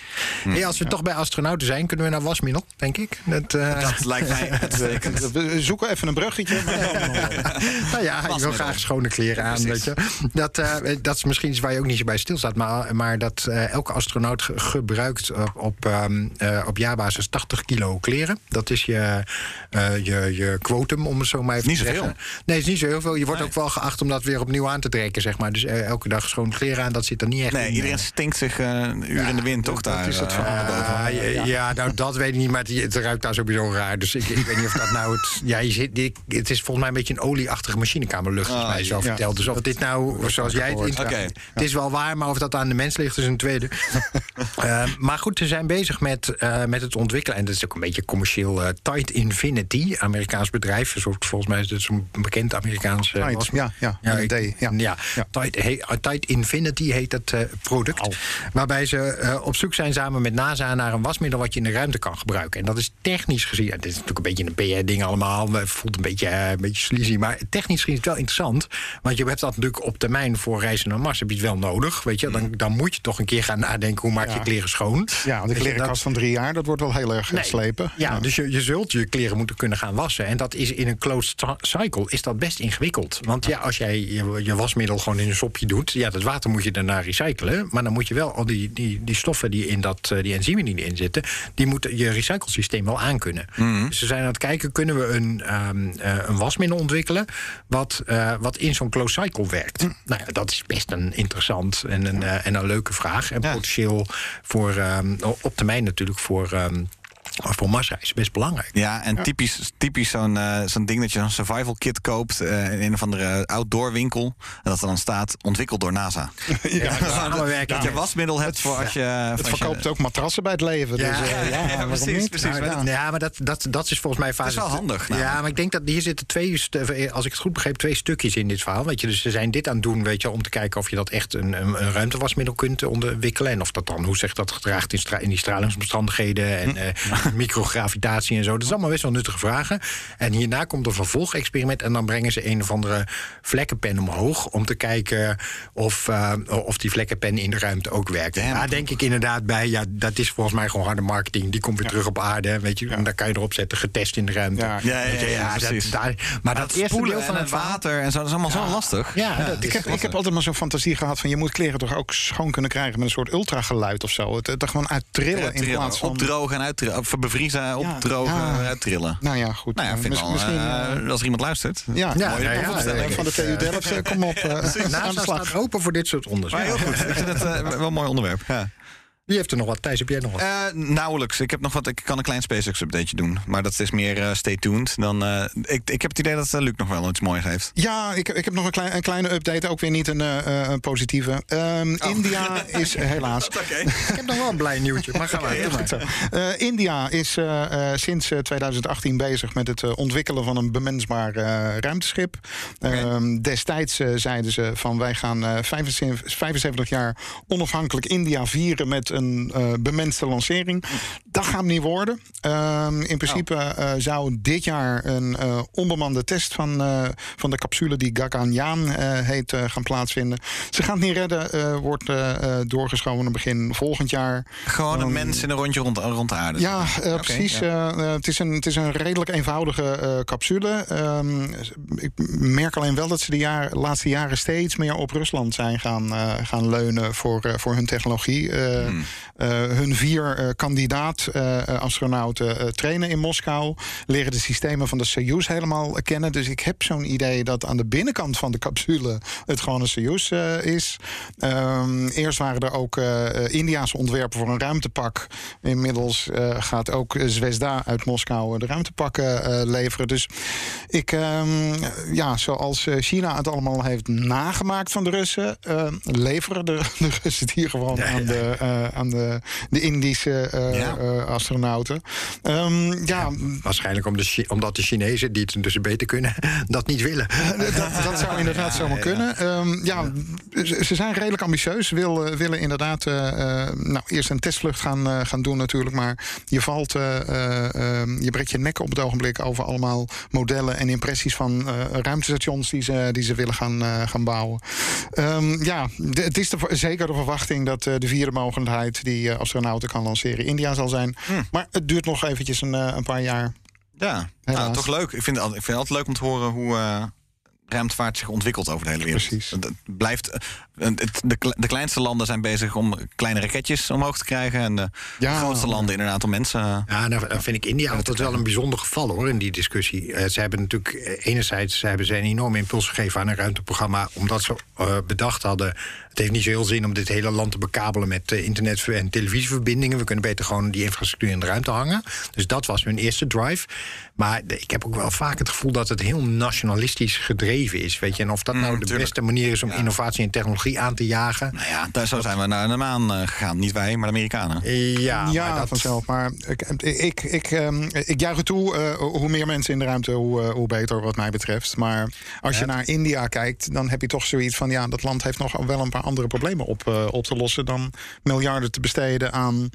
Hey, als we toch bij astronauten zijn, kunnen we naar wasmiddel, denk ik. Dat, eh, Dat lijkt mij *laughs* uitstekend. We zoeken even een bruggetje. *laughs* Maar nou ja, je wil graag schone kleren aan, weet je. Dat, eh, dat is misschien iets waar je ook niet zo bij stilstaat. Maar, maar dat eh, elke astronaut ge- gebruikt op, op, ehm, eh, op jaarbasis 80 kilo kleren. Dat is je, eh, je, je quotum, om het zo maar even Niet te zeggen. Nee, het is niet zo heel veel. Je wordt Nee. ook wel wel geacht om dat weer opnieuw aan te trekken, zeg maar. Dus eh, elke dag schoon kleren aan, dat zit er niet echt Nee, in. iedereen eh. stinkt zich eh, een uur in de wind, toch? Daar, is het verhaal. boven. Ja, ja, nou dat weet ik niet, maar het, het ruikt daar sowieso raar. Dus ik, ik weet niet of dat nou het... Ja, je zit, het is volgens mij een beetje een olieachtige machinekamerlucht, volgens Ah, mij zo ja. verteld. Dus of dit nou, zoals jij het... gehoord. int- Oké. Het is wel waar, maar of dat aan de mens ligt, is een tweede. *laughs* Eh, maar goed, ze zijn bezig met, eh, met het ontwikkelen. En dat is ook een beetje commercieel. Tide Infinity, Amerikaans bedrijf. Zo- Volgens mij is het zo'n bekend Amerikaans... eh, ja, ja, een ik- ja. ja. Ja. Tide, he- uh, Tide Infinity heet het eh, product. Waarbij ze eh, op zoek zijn samen met NASA naar een wasmiddel wat je in de ruimte kan gebruiken. En dat is technisch gezien. Het is natuurlijk een beetje een PR-ding allemaal. Het voelt een beetje, eh, een beetje sleazy. Maar technisch gezien is het wel interessant. Want je hebt dat natuurlijk op termijn voor reizen naar Mars. Heb je het wel nodig. Weet je? Dan, dan moet je toch een keer gaan nadenken hoe maak je Ja. kleren schoon. Ja, de Weet je, klerenkast van drie jaar, dat wordt wel heel erg Nee. slepen. Ja, dus je, je zult je kleren moeten kunnen gaan wassen. En dat is in een closed cy- cycle is dat best ingewikkeld. Want ja, als jij je, je wasmiddel gewoon in een sopje doet... ja, dat water moet je daarna recyclen. Maar dan moet je wel al die, die, die stoffen die in dat, eh, die enzymen die erin zitten... die moeten je recyclesysteem wel aankunnen. Dus ze zijn aan het kijken, kunnen we een, ehm, eh, een wasmiddel ontwikkelen... wat, eh, wat in zo'n closed cycle werkt? Nou ja, dat is best een interessant en een, en een leuke vraag. En Ja. potentieel voor, ehm, op termijn natuurlijk voor... voor Marsreis best belangrijk. Ja, en typisch, typisch zo'n eh, zo'n ding dat je een survival kit koopt eh, in een of andere outdoor winkel. En dat er dan staat, ontwikkeld door NASA. *laughs* Ja, samenwerking. Dat je wasmiddel hebt voor als je... Het je- verkoopt ook matrassen bij het leven. Ja, dus, eh, ja, *laughs* ja, ja, precies, niet? precies. Nou, Maar ja. dat- Ja, maar dat, dat, dat is volgens mij fase. is wel handig, Ja, namelijk. maar ik denk dat hier zitten twee, als ik het goed begreep, twee stukjes in dit verhaal. Weet je, dus ze zijn dit aan het doen, weet je, om te kijken of je dat echt een, een, een ruimtewasmiddel kunt ontwikkelen. En of dat dan, hoe zegt dat, gedraagt in, in die stralingsomstandigheden en eh, *laughs* microgravitatie en zo. Dat is allemaal best wel nuttige vragen. En hierna komt een vervolgexperiment en dan brengen ze een of andere vlekkenpen omhoog om te kijken of, eh, of die vlekkenpen in de ruimte ook werkt. Ja, Daar denk ik inderdaad bij, ja, dat is volgens mij gewoon harde marketing. Die komt weer terug op aarde, weet je, en daar kan je erop zetten, getest in de ruimte. Ja. Ja, ja, dat- precies. daar- maar dat, dat eerste deel van het water en zo, dat is allemaal zo lastig. Ja, dat Ik heb, ik heb altijd maar zo'n fantasie gehad van je moet kleren toch ook schoon kunnen krijgen met een soort ultrageluid of zo. Het, het er gewoon uittrillen in Uittrillen, plaats van. Opdrogen en uittrillen. Bevriezen, opdrogen ja. en uittrillen. Nou ja, goed. Nou ja, vind misschien. eh, eh, als er iemand luistert. ja, Ja, Mooi, ja, ja, voorstelling ja, van de TU eh, Delft. eh, Kom op, eh, de NASA slag. staat open voor dit soort onderzoek. Maar heel goed. Ik vind het eh, wel een mooi onderwerp. Ja. Wie heeft er nog wat? Thijs, heb jij nog wat? Eh, nauwelijks. Ik heb nog wat. Ik kan een klein SpaceX updateje doen. Maar dat is meer eh, stay tuned. Dan, eh, ik, ik heb het idee dat Luc nog wel iets moois heeft. Ja, ik, ik heb nog een, klein, een kleine update. Ook weer niet een, eh, eh, een positieve. Ehm, Oh. India *laughs* is helaas. Oké. *laughs* ik heb nog wel een blij nieuwtje, maar ga maar. Heel goed zo. Eh, India is eh, eh, sinds eh, 2018 bezig met het ontwikkelen van een bemensbaar ruimteschip. Ehm, destijds zeiden ze van wij gaan eh, 75, 75 jaar onafhankelijk India vieren met een eh bemenste lancering. Dat gaat hem niet worden. Ehm, in principe eh, zou dit jaar een eh, onbemande test van, van de capsule die Gaganyaan heet gaan plaatsvinden. Ze gaan het niet redden, wordt doorgeschoven begin volgend jaar. Gewoon een mens in een rondje rond, rond de aarde. Ja, precies. het, is een, het is een redelijk eenvoudige capsule. Ehm, ik merk alleen wel dat ze de jaar, laatste jaren steeds meer op Rusland zijn gaan, gaan leunen voor, voor hun technologie. Hmm. Eh, hun vier eh, kandidaat-astronauten eh, trainen in Moskou. Leren de systemen van de Soyuz helemaal kennen. Dus ik heb zo'n idee dat aan de binnenkant van de capsule het gewoon een Soyuz is. Ehm, eerst waren er ook Indiaanse ontwerpen voor een ruimtepak. Inmiddels gaat ook Zvezda uit Moskou de ruimtepakken leveren. Dus ik, ehm, ja, zoals China het allemaal heeft nagemaakt van de Russen, leveren de, *laughs* de Russen het hier gewoon aan, De, aan de, de Indische eh, Ja. eh, astronauten. Ehm, ja, Waarschijnlijk om de, omdat de Chinezen, die het dus beter kunnen, *laughs* dat niet willen. dat, dat zou inderdaad *laughs* zomaar kunnen. Ehm, ja, ze zijn redelijk ambitieus. Willen, willen inderdaad eh, eh, nou, eerst een testvlucht gaan, eh, gaan doen natuurlijk. Maar je valt, eh, eh, eh, je breekt je nek op het ogenblik over allemaal modellen en impressies van eh, ruimtestations die ze, die ze willen gaan, eh, gaan bouwen. Ehm, ja, de- het is de, zeker de verwachting dat eh, de vierde mogelijkheid die eh, astronauten kan lanceren India zal zijn. Maar het duurt nog eventjes een, eh, een paar jaar. Ja, nou, toch leuk. Ik vind, het altijd, ik vind het altijd leuk om te horen hoe, eh, ruimtevaart zich ontwikkelt over de hele wereld. Precies. Het het blijft, het, de, kle- de kleinste landen zijn bezig om kleine raketjes omhoog te krijgen. En de Ja. grootste landen inderdaad om mensen... Ja, dan dan vind ik India altijd wel een bijzonder geval hoor in die discussie. Ze hebben natuurlijk enerzijds ze hebben ze een enorme impuls gegeven aan een ruimteprogramma, omdat ze eh, bedacht hadden. Het heeft niet zo heel zin om dit hele land te bekabelen met eh, internet- en televisieverbindingen. We kunnen beter gewoon die infrastructuur in de ruimte hangen. Dus dat was hun eerste drive. Maar ik heb ook wel vaak het gevoel dat het heel nationalistisch gedreven is. Weet je, en of dat nou de tuurlijk. beste manier is om innovatie en technologie aan te jagen. Nou ja, daar, zo zijn we naar de maan eh, gegaan. Niet wij, maar de Amerikanen. Ja, Ja, maar dat, vanzelf. Maar ik, ik, ik, ehm, ik juich het toe. eh, hoe meer mensen in de ruimte, hoe, eh, hoe beter, wat mij betreft. Maar als je naar India kijkt, dan heb je toch zoiets van: ja, dat land heeft nog wel een paar andere problemen op, eh, op te lossen dan miljarden te besteden aan.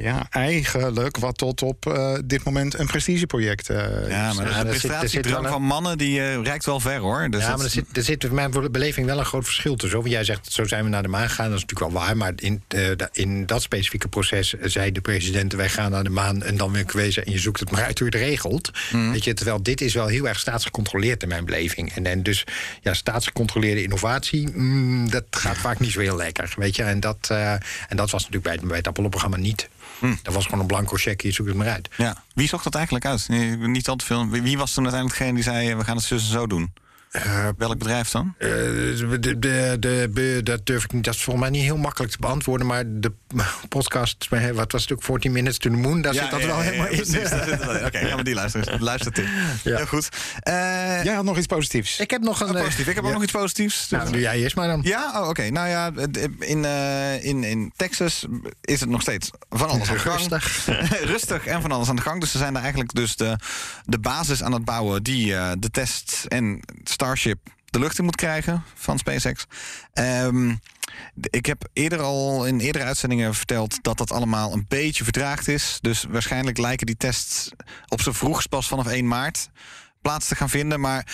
Ja, eigenlijk wat tot op eh, dit moment een prestigeproject eh, Ja, maar de zit prestatiedrang van mannen die eh, reikt wel ver hoor. Dus ja, maar er zit, er zit in mijn beleving wel een groot verschil tussen. Jij zegt, zo zijn we naar de maan gegaan. Dat is natuurlijk wel waar. Maar in, eh, in dat specifieke proces zei de president... wij gaan naar de maan en dan weer kwezen... en je zoekt het maar uit hoe je het regelt. Mhm. Weet je, terwijl dit is wel heel erg staatsgecontroleerd in mijn beleving. En, en dus ja, staatsgecontroleerde innovatie... mm, dat gaat vaak niet zo heel lekker. Weet je? En, dat, eh, en dat was natuurlijk bij het, bij het Apollo-programma niet. Dat was gewoon een blanco cheque, je zoekt het maar uit. ja. Wie zocht dat eigenlijk uit? Niet al te veel. Wie was toen uiteindelijk degene die zei: we gaan het zus en zo doen? Welk bedrijf dan? Eh, de, de, de, de- dat durf ik niet. Dat is volgens mij niet heel makkelijk te beantwoorden. Maar de *laughs* podcast, wat was het ook, 14 Minutes to the Moon, daar zit dat wel helemaal in. in. Oké, *laughs* gaan we die luisteren. Luister Tim. Ja. Heel goed. Eh, Jij had nog iets positiefs. Ik heb nog een. oh, eh, positief. Ik heb ook nog iets positiefs. Nou, doe jij eerst maar dan. Ja, oh, oké. Nou ja, in, eh, in, in Texas is het nog steeds van alles aan de gang. Rustig. *laughs* Rustig en van alles aan de gang. Dus ze zijn daar eigenlijk dus de, de basis aan het bouwen... die eh, de test en De lucht in moet krijgen van SpaceX. Ehm, ik heb eerder al in eerdere uitzendingen verteld... dat dat allemaal een beetje vertraagd is. Dus waarschijnlijk lijken die tests op z'n vroegst pas vanaf 1 maart plaats te gaan vinden. Maar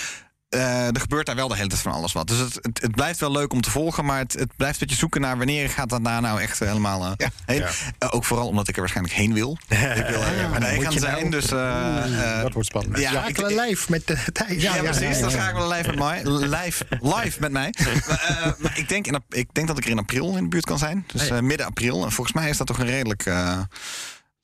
eh, er gebeurt daar wel de hele tijd van alles wat. Dus het, het, het blijft wel leuk om te volgen, maar het, het blijft een beetje zoeken naar wanneer gaat dat daar nou echt helemaal eh, heen. Ja. Eh, ook vooral omdat ik er waarschijnlijk heen wil. *laughs* ik wil er maar dan heen gaan je zijn. nou- Dus, eh, eh, dat wordt spannend. ja, Ja, ik- ik lijf met de tijd. ja, precies. ja, Dan ja. schakelen we live met mij. Live, live met mij. *laughs* maar, eh, maar ik, denk in, ik denk dat ik er in april in de buurt kan zijn. Dus eh, midden april. En volgens mij is dat toch een redelijk, eh,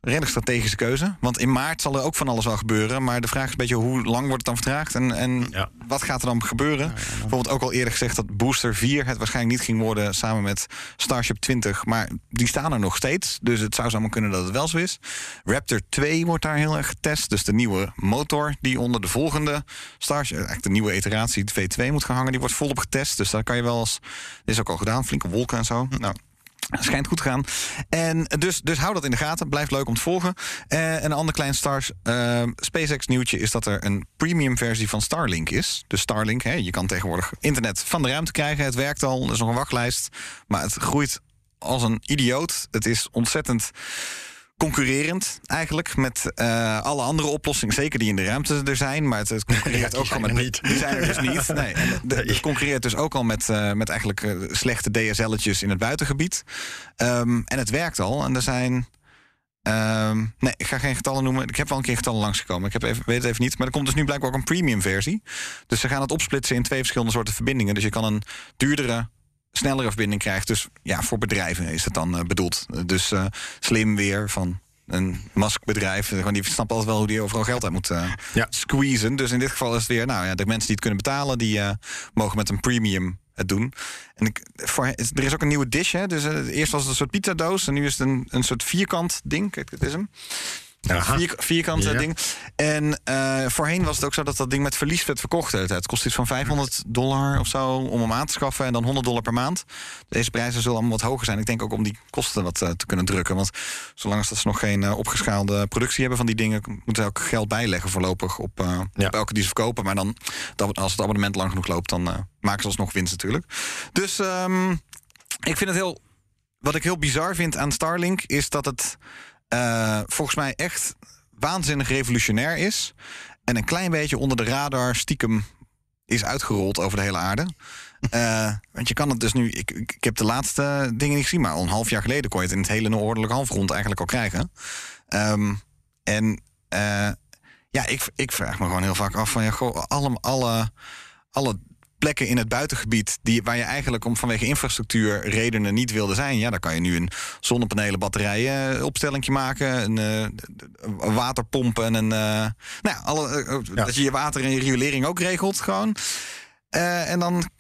redelijk strategische keuze. Want in maart zal er ook van alles wel gebeuren. Maar de vraag is een beetje hoe lang wordt het dan vertraagd? En, en Ja. wat gaat er dan gebeuren? Bijvoorbeeld ook al eerder gezegd dat Booster 4 het waarschijnlijk niet ging worden samen met Starship 20. Maar die staan er nog steeds. Dus het zou zomaar kunnen dat het wel zo is. Raptor 2 wordt daar heel erg getest. Dus de nieuwe motor die onder de volgende Starship, eigenlijk de nieuwe iteratie de V2 moet gaan hangen, die wordt volop getest. Dus daar kan je wel eens. Dit is ook al gedaan, flinke wolken en zo. Nou. Schijnt goed te gaan. En dus, dus hou dat in de gaten. Blijft leuk om te volgen. Eh, een ander klein Stars, eh, SpaceX nieuwtje is dat er een premium versie van Starlink is. Dus Starlink, hè, je kan tegenwoordig internet van de ruimte krijgen. Het werkt al, er is nog een wachtlijst. Maar het groeit als een idioot. Het is ontzettend concurrerend eigenlijk met eh, alle andere oplossingen. Zeker die in de ruimte er zijn. Maar het, het concurreert *laughs* ook al met... niet. Die zijn er dus niet. *laughs* Nee, en de- het concurreert dus ook al met, eh, met eigenlijk eh, slechte DSL'tjes in het buitengebied. Ehm, en het werkt al. En er zijn... ehm, nee, ik ga geen getallen noemen. Ik heb wel een keer getallen langsgekomen. Ik heb even, weet het even niet. Maar er komt dus nu blijkbaar ook een premium versie. Dus ze gaan het opsplitsen in twee verschillende soorten verbindingen. Dus je kan een duurdere snellere verbinding krijgen. Dus ja, voor bedrijven is het dan eh, bedoeld. Dus eh, slim weer van een maskbedrijf. Gewoon die snapt altijd wel hoe die overal geld uit moet Ja. squeezen. Dus in dit geval is het weer, nou ja, de mensen die het kunnen betalen, die eh, mogen met een premium het doen. En ik, voor, er is ook een nieuwe dish, hè? Dus eerst was het een soort pizzadoos en nu is het een, een soort vierkant ding. Kijk, dit is hem. Vier, vierkant Ja. ding. En eh, voorheen was het ook zo dat dat ding met verlies werd verkocht. Het kost iets van 500 dollar of zo om hem aan te schaffen. En dan 100 dollar per maand. Deze prijzen zullen allemaal wat hoger zijn. Ik denk ook om die kosten wat eh, te kunnen drukken. Want zolang als dat ze nog geen eh, opgeschaalde productie hebben van die dingen... moeten ze ook geld bijleggen voorlopig op, Ja. op elke die ze verkopen. Maar dan, als het abonnement lang genoeg loopt, dan maken ze alsnog winst natuurlijk. Dus ehm, ik vind het heel... Wat ik heel bizar vind aan Starlink is dat het eh, volgens mij echt waanzinnig revolutionair is. En een klein beetje onder de radar stiekem is uitgerold over de hele aarde. *laughs* Eh, want je kan het dus nu. Ik, ik, heb de laatste dingen niet gezien, maar al een half jaar geleden kon je het in het hele noordelijke halfrond eigenlijk al krijgen. Ehm, en eh, ja, ik, ik vraag me gewoon heel vaak af van ja, goh, alle, alle, alle plekken in het buitengebied die, waar je eigenlijk om vanwege infrastructuur redenen niet wilde zijn. Ja, daar kan je nu een zonnepanelen, batterijen eh, opstellingje maken, een, eh, een waterpomp en een. eh, nou ja, alle, eh, Ja. dat je je water en je riolering ook regelt gewoon. Eh, en dan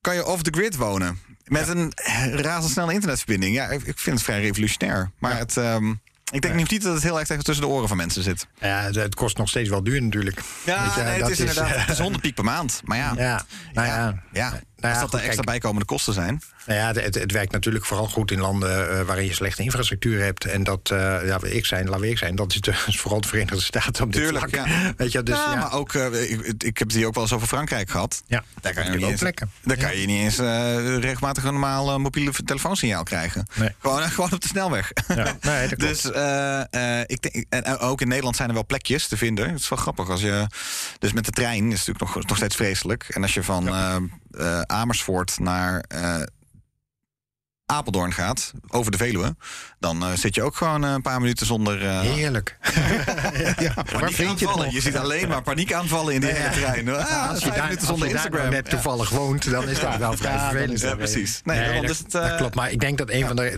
kan je off the grid wonen. Met een razendsnelle internetverbinding. Ja, ik, ik vind het vrij revolutionair. Maar het, ehm, ik denk niet dat het heel erg tegen tussen de oren van mensen zit. Ja, het, kost nog steeds wel duur natuurlijk. Ja, je, nee, het is inderdaad het is 100 piek per maand. Maar ja, Ja, nou ja. ja, Nou als dat goed, extra kijk, bijkomende kosten zijn. Nou ja, het, het werkt natuurlijk vooral goed in landen eh, waarin je slechte infrastructuur hebt. En dat, eh ja, ik zijn, laat ik zijn, dat is, de, *laughs* vooral de Verenigde Staten op dit Tuurlijk, vlak. ja. *laughs* Weet je, dus ja, ja, maar ook, eh, ik, ik heb het hier ook wel eens over Frankrijk gehad. ja, Daar kan je, niet eens, plekken. daar kan je niet eens regelmatig een normaal mobiele telefoonsignaal krijgen. Nee. Gewoon, *laughs* gewoon op de snelweg. Ja, nee, dat dus ik denk, en ook in Nederland zijn er wel plekjes te vinden. Het is wel grappig als je. Dus met de trein is het natuurlijk nog, nog steeds vreselijk. En als je van eh, Amersfoort naar. eh, Apeldoorn gaat, over de Veluwe, dan eh, zit je ook gewoon een paar minuten zonder uh, Heerlijk. *laughs* Ja, waar vind je het? Je ziet alleen maar paniekaanvallen in die hele trein. Ah, als je daar, minuten als zonder je daar Instagram. net toevallig woont, dan is dat wel vrij Ja, vervelend. Ja, precies. Nee, Nee, daarom dat, is het, eh, dat klopt. Maar ik denk dat een van de,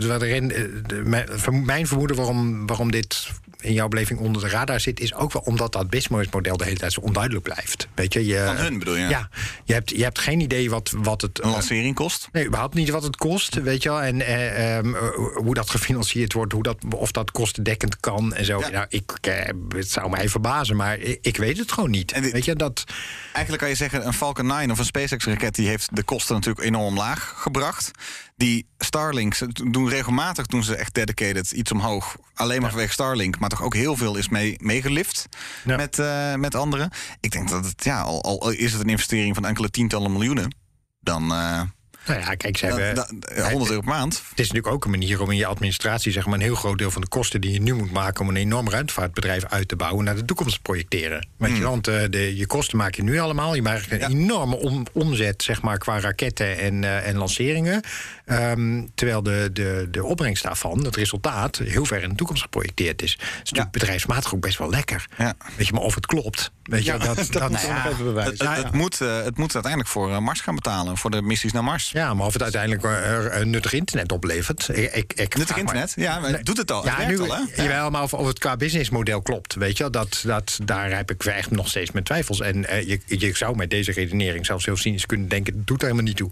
de- mijn vermoeden waarom, waarom dit in jouw beleving onder de radar zit, is ook wel omdat dat businessmodel de hele tijd zo onduidelijk blijft. Weet je, je Van hun bedoel je? Ja, je hebt, je hebt geen idee wat, wat het. Een lancering kost. Nee, überhaupt niet wat het kost, weet je wel. En eh, ehm, eh, hoe dat gefinancierd wordt, hoe dat, of dat kostendekkend kan en zo. Ja. Nou, ik, eh, het zou mij verbazen, maar ik, ik weet het gewoon niet. En dit- weet je, dat... Eigenlijk kan je zeggen, een Falcon 9 of een SpaceX-raket... die heeft de kosten natuurlijk enorm laag gebracht. Die Starlinks doen regelmatig, doen ze echt dedicated iets omhoog. Alleen maar vanwege Starlink, maar toch ook heel veel is mee, meegelift Ja. met, eh, met anderen. Ik denk dat het, ja, al, al is het een investering van enkele tientallen miljoenen... dan eh, Nou ja, kijk, ze hebben... dan- 100 euro per maand. Het is natuurlijk ook een manier om in je administratie zeg maar, een heel groot deel van de kosten die je nu moet maken om een enorm ruimtevaartbedrijf uit te bouwen naar de toekomst te projecteren. Weet je, want eh, de, je kosten maak je nu allemaal. Je maakt een. Ja. enorme om- omzet zeg maar, qua raketten en, eh, en lanceringen. Ehm, terwijl de, de, de opbrengst daarvan, het resultaat, heel ver in de toekomst geprojecteerd is. Dat is natuurlijk bedrijfsmatig ook best wel lekker. Ja. Weet je, maar of het klopt. Weet je, dat, dat dat, *laughs* nou nog ja, even bewijzen. Het, het, het moet, eh, het moet uiteindelijk voor Mars gaan betalen. Voor de missies naar Mars. Ja, maar of het uiteindelijk eh, een nuttig internet oplevert. Ik, ik, ik Nuttig internet? Ja, maar doet het al. Ja, het nu, al, hè? jawel, maar of, of het qua businessmodel klopt. Weet je, wel, dat, dat, daar heb ik echt nog steeds mijn twijfels. En eh, je, je zou met deze redenering zelfs heel cynisch kunnen denken: het doet er helemaal niet toe.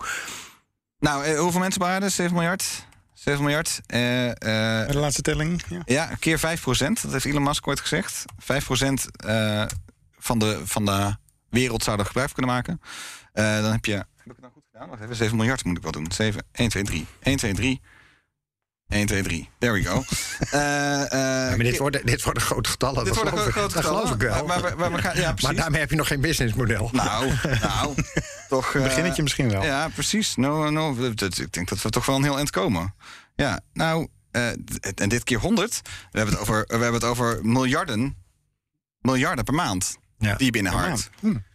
Nou, eh, hoeveel mensen aarde? 7 miljard? 7 miljard. Eh, eh, De laatste telling. Ja. ja, keer 5 procent. Dat heeft Elon Musk ooit gezegd. 5 procent eh, van, de, van de wereld zou er gebruik van kunnen maken. Eh, dan heb je... Heb ik het nou goed gedaan? Wacht even, 7 miljard moet ik wel doen. 7, 1, 2, 3. 1, 2, 3. 1, 2, 3. There we go. *laughs* Eh, eh, Ja, maar dit worden, dit worden grote getallen. dit dat worden grote Dat getallen. geloof ik wel. Maar, maar, maar we gaan, ja, Maar daarmee heb je nog geen businessmodel. Nou, nou, *laughs* toch... eh, Beginnetje misschien wel. Ja, precies. No, no, dat- ik denk dat we toch wel een heel eind komen. Ja, nou, eh, en dit keer 100. We hebben het over, we hebben het over miljarden, miljarden per maand Ja. die je binnenharkt.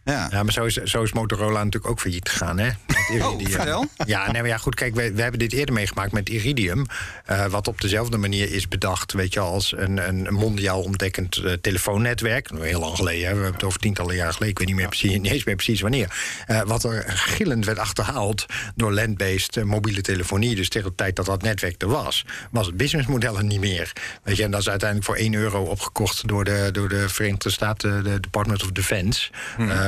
Ja. Ja, maar zo is, zo is Motorola natuurlijk ook failliet gegaan, hè? Iridium. vertel. Ja, nee, maar ja, goed, kijk, we, we hebben dit eerder meegemaakt met Iridium. eh, wat op dezelfde manier is bedacht, weet je, als een, een mondiaal ontdekkend eh, telefoonnetwerk. Nou, Heel lang geleden, hè, we hebben het over tientallen jaren geleden. Ik weet niet, meer precies, niet eens meer precies wanneer. Eh, wat er gillend werd achterhaald door land-based mobiele telefonie. Dus tegen de tijd dat dat netwerk er was, was het businessmodel er niet meer. Weet je, en dat is uiteindelijk voor 1 euro opgekocht door de, door de Verenigde Staten, de Department of Defense.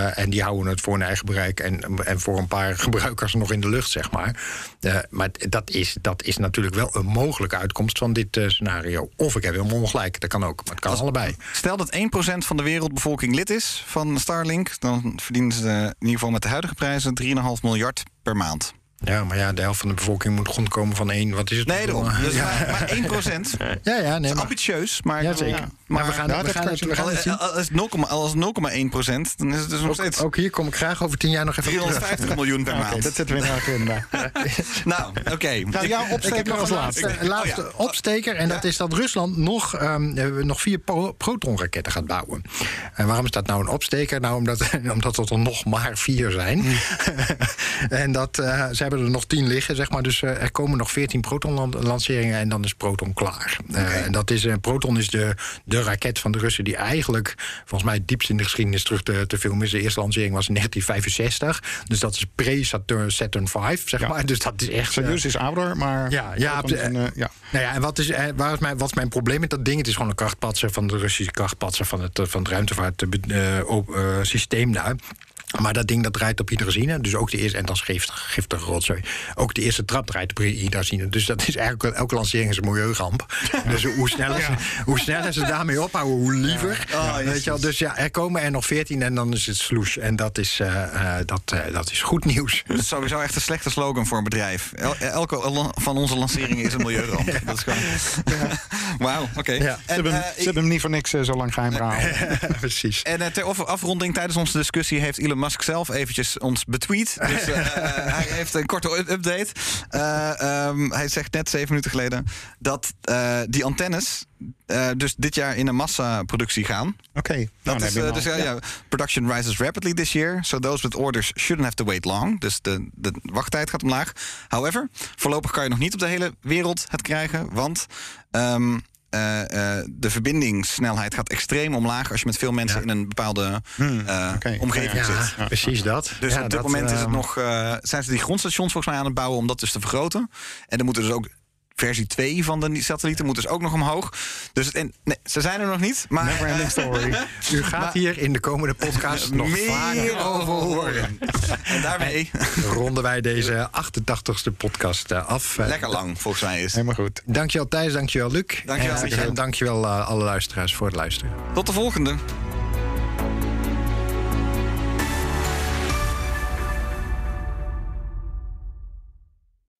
Eh, en die houden het voor hun eigen bereik en, en voor een paar *laughs* gebruikers nog in de lucht, zeg maar. Eh, maar dat is, dat is natuurlijk wel een mogelijke uitkomst van dit eh, scenario. Of ik heb helemaal ongelijk, dat kan ook. Maar het kan allebei. Stel dat 1% van de wereldbevolking lid is van Starlink, dan verdienen ze in ieder geval met de huidige prijzen 3,5 miljard per maand. Ja, maar ja, de helft van de bevolking moet rondkomen van één. Wat is het? Nee, daarom. Dus ja. maar, maar 1%. Dat *laughs* ja, ja, nee, is maar, ambitieus, maar, ja, zeker. maar, Maar we gaan, Ja, we dat gaan, het, we gaan het zien. al is 0, als 0,1 procent, dan is het dus nog steeds Ook hier kom ik graag over tien jaar nog even op terug. 350 miljoen per *laughs* maand. dat zetten we in de agenda. *laughs* Nou, oké. Nou, jouw Ik heb opsteker nog als laatste. laatste, laatste Oh opsteker. En dat is dat Rusland nog, ehm, eh, nog vier pro- protonraketten gaat bouwen. En waarom is dat nou een opsteker? Nou, omdat, omdat het er nog maar vier zijn. en dat, eh, ze hebben er nog tien liggen, zeg maar. Dus eh, er komen nog veertien protonlanceringen en dan is Proton klaar. Eh, en dat is, eh, Proton is de, de raket van de Russen die eigenlijk volgens mij het diepst in de geschiedenis terug te, te filmen is. De eerste lancering was in 1965. Dus dat is pre-Saturn Saturn 5, zeg Ja. maar. Dus dat is echt... Soyuz is ouder, maar... ja, ja, ja. nou ja, en wat is, waar is mijn, wat is mijn probleem met dat ding? Het is gewoon een krachtpatser van de Russische krachtpatser van het, van het ruimtevaartsysteem daar. Maar dat ding dat draait op hydrazine. Dus ook de eerste, en dat is giftig, giftige rotzooi. Ook de eerste trap draait op hydrazine. Dus dat is eigenlijk elke lancering is een milieuramp. *laughs* dus hoe sneller, ze, hoe sneller ze daarmee ophouden, hoe liever. Oh, Weet je wel? Dus ja, er komen er nog 14 en dan is het sloes. En dat is, eh, eh, dat, eh, dat is goed nieuws. Dat is sowieso echt een slechte slogan voor een bedrijf. El- elke van onze lanceringen is een milieuramp. *laughs* Dat is gewoon... *laughs* Wauw, oké. Ze hebben, hem- ze hebben hem niet voor niks zo lang geheim gehouden. Precies. En ter af- afronding tijdens onze discussie heeft Elon Musk zelf eventjes ons betweet. Dus eh, *laughs* hij heeft een korte update. Eh, ehm, hij zegt net zeven minuten geleden dat eh, die antennes dus dit jaar in een massaproductie gaan. Oké, nou, Dat dan is, dus ja, production rises rapidly this year. So those with orders shouldn't have to wait long. Dus de, de wachttijd gaat omlaag. However, voorlopig kan je nog niet op de hele wereld het krijgen. Want ehm, eh, eh, de verbindingssnelheid gaat extreem omlaag... als je met veel mensen in een bepaalde eh, oké. omgeving Ja, zit. precies dat. Dus op dit dat, moment is het nog, eh, zijn ze die grondstations volgens mij aan het bouwen om dat dus te vergroten. En dan moeten dus ook versie 2 van de satellieten moet dus ook nog omhoog. Dus en, nee, ze zijn er nog niet. Maar Never ending story. *laughs* U gaat hier in de komende podcast nog meer over horen. En daarmee Ronden wij deze 88ste podcast eh, af. Eh, lekker lang, volgens mij is. Helemaal goed. Dankjewel Thijs, dankjewel Luc. Dankjewel, En, en dankjewel eh, alle luisteraars voor het luisteren. Tot de volgende.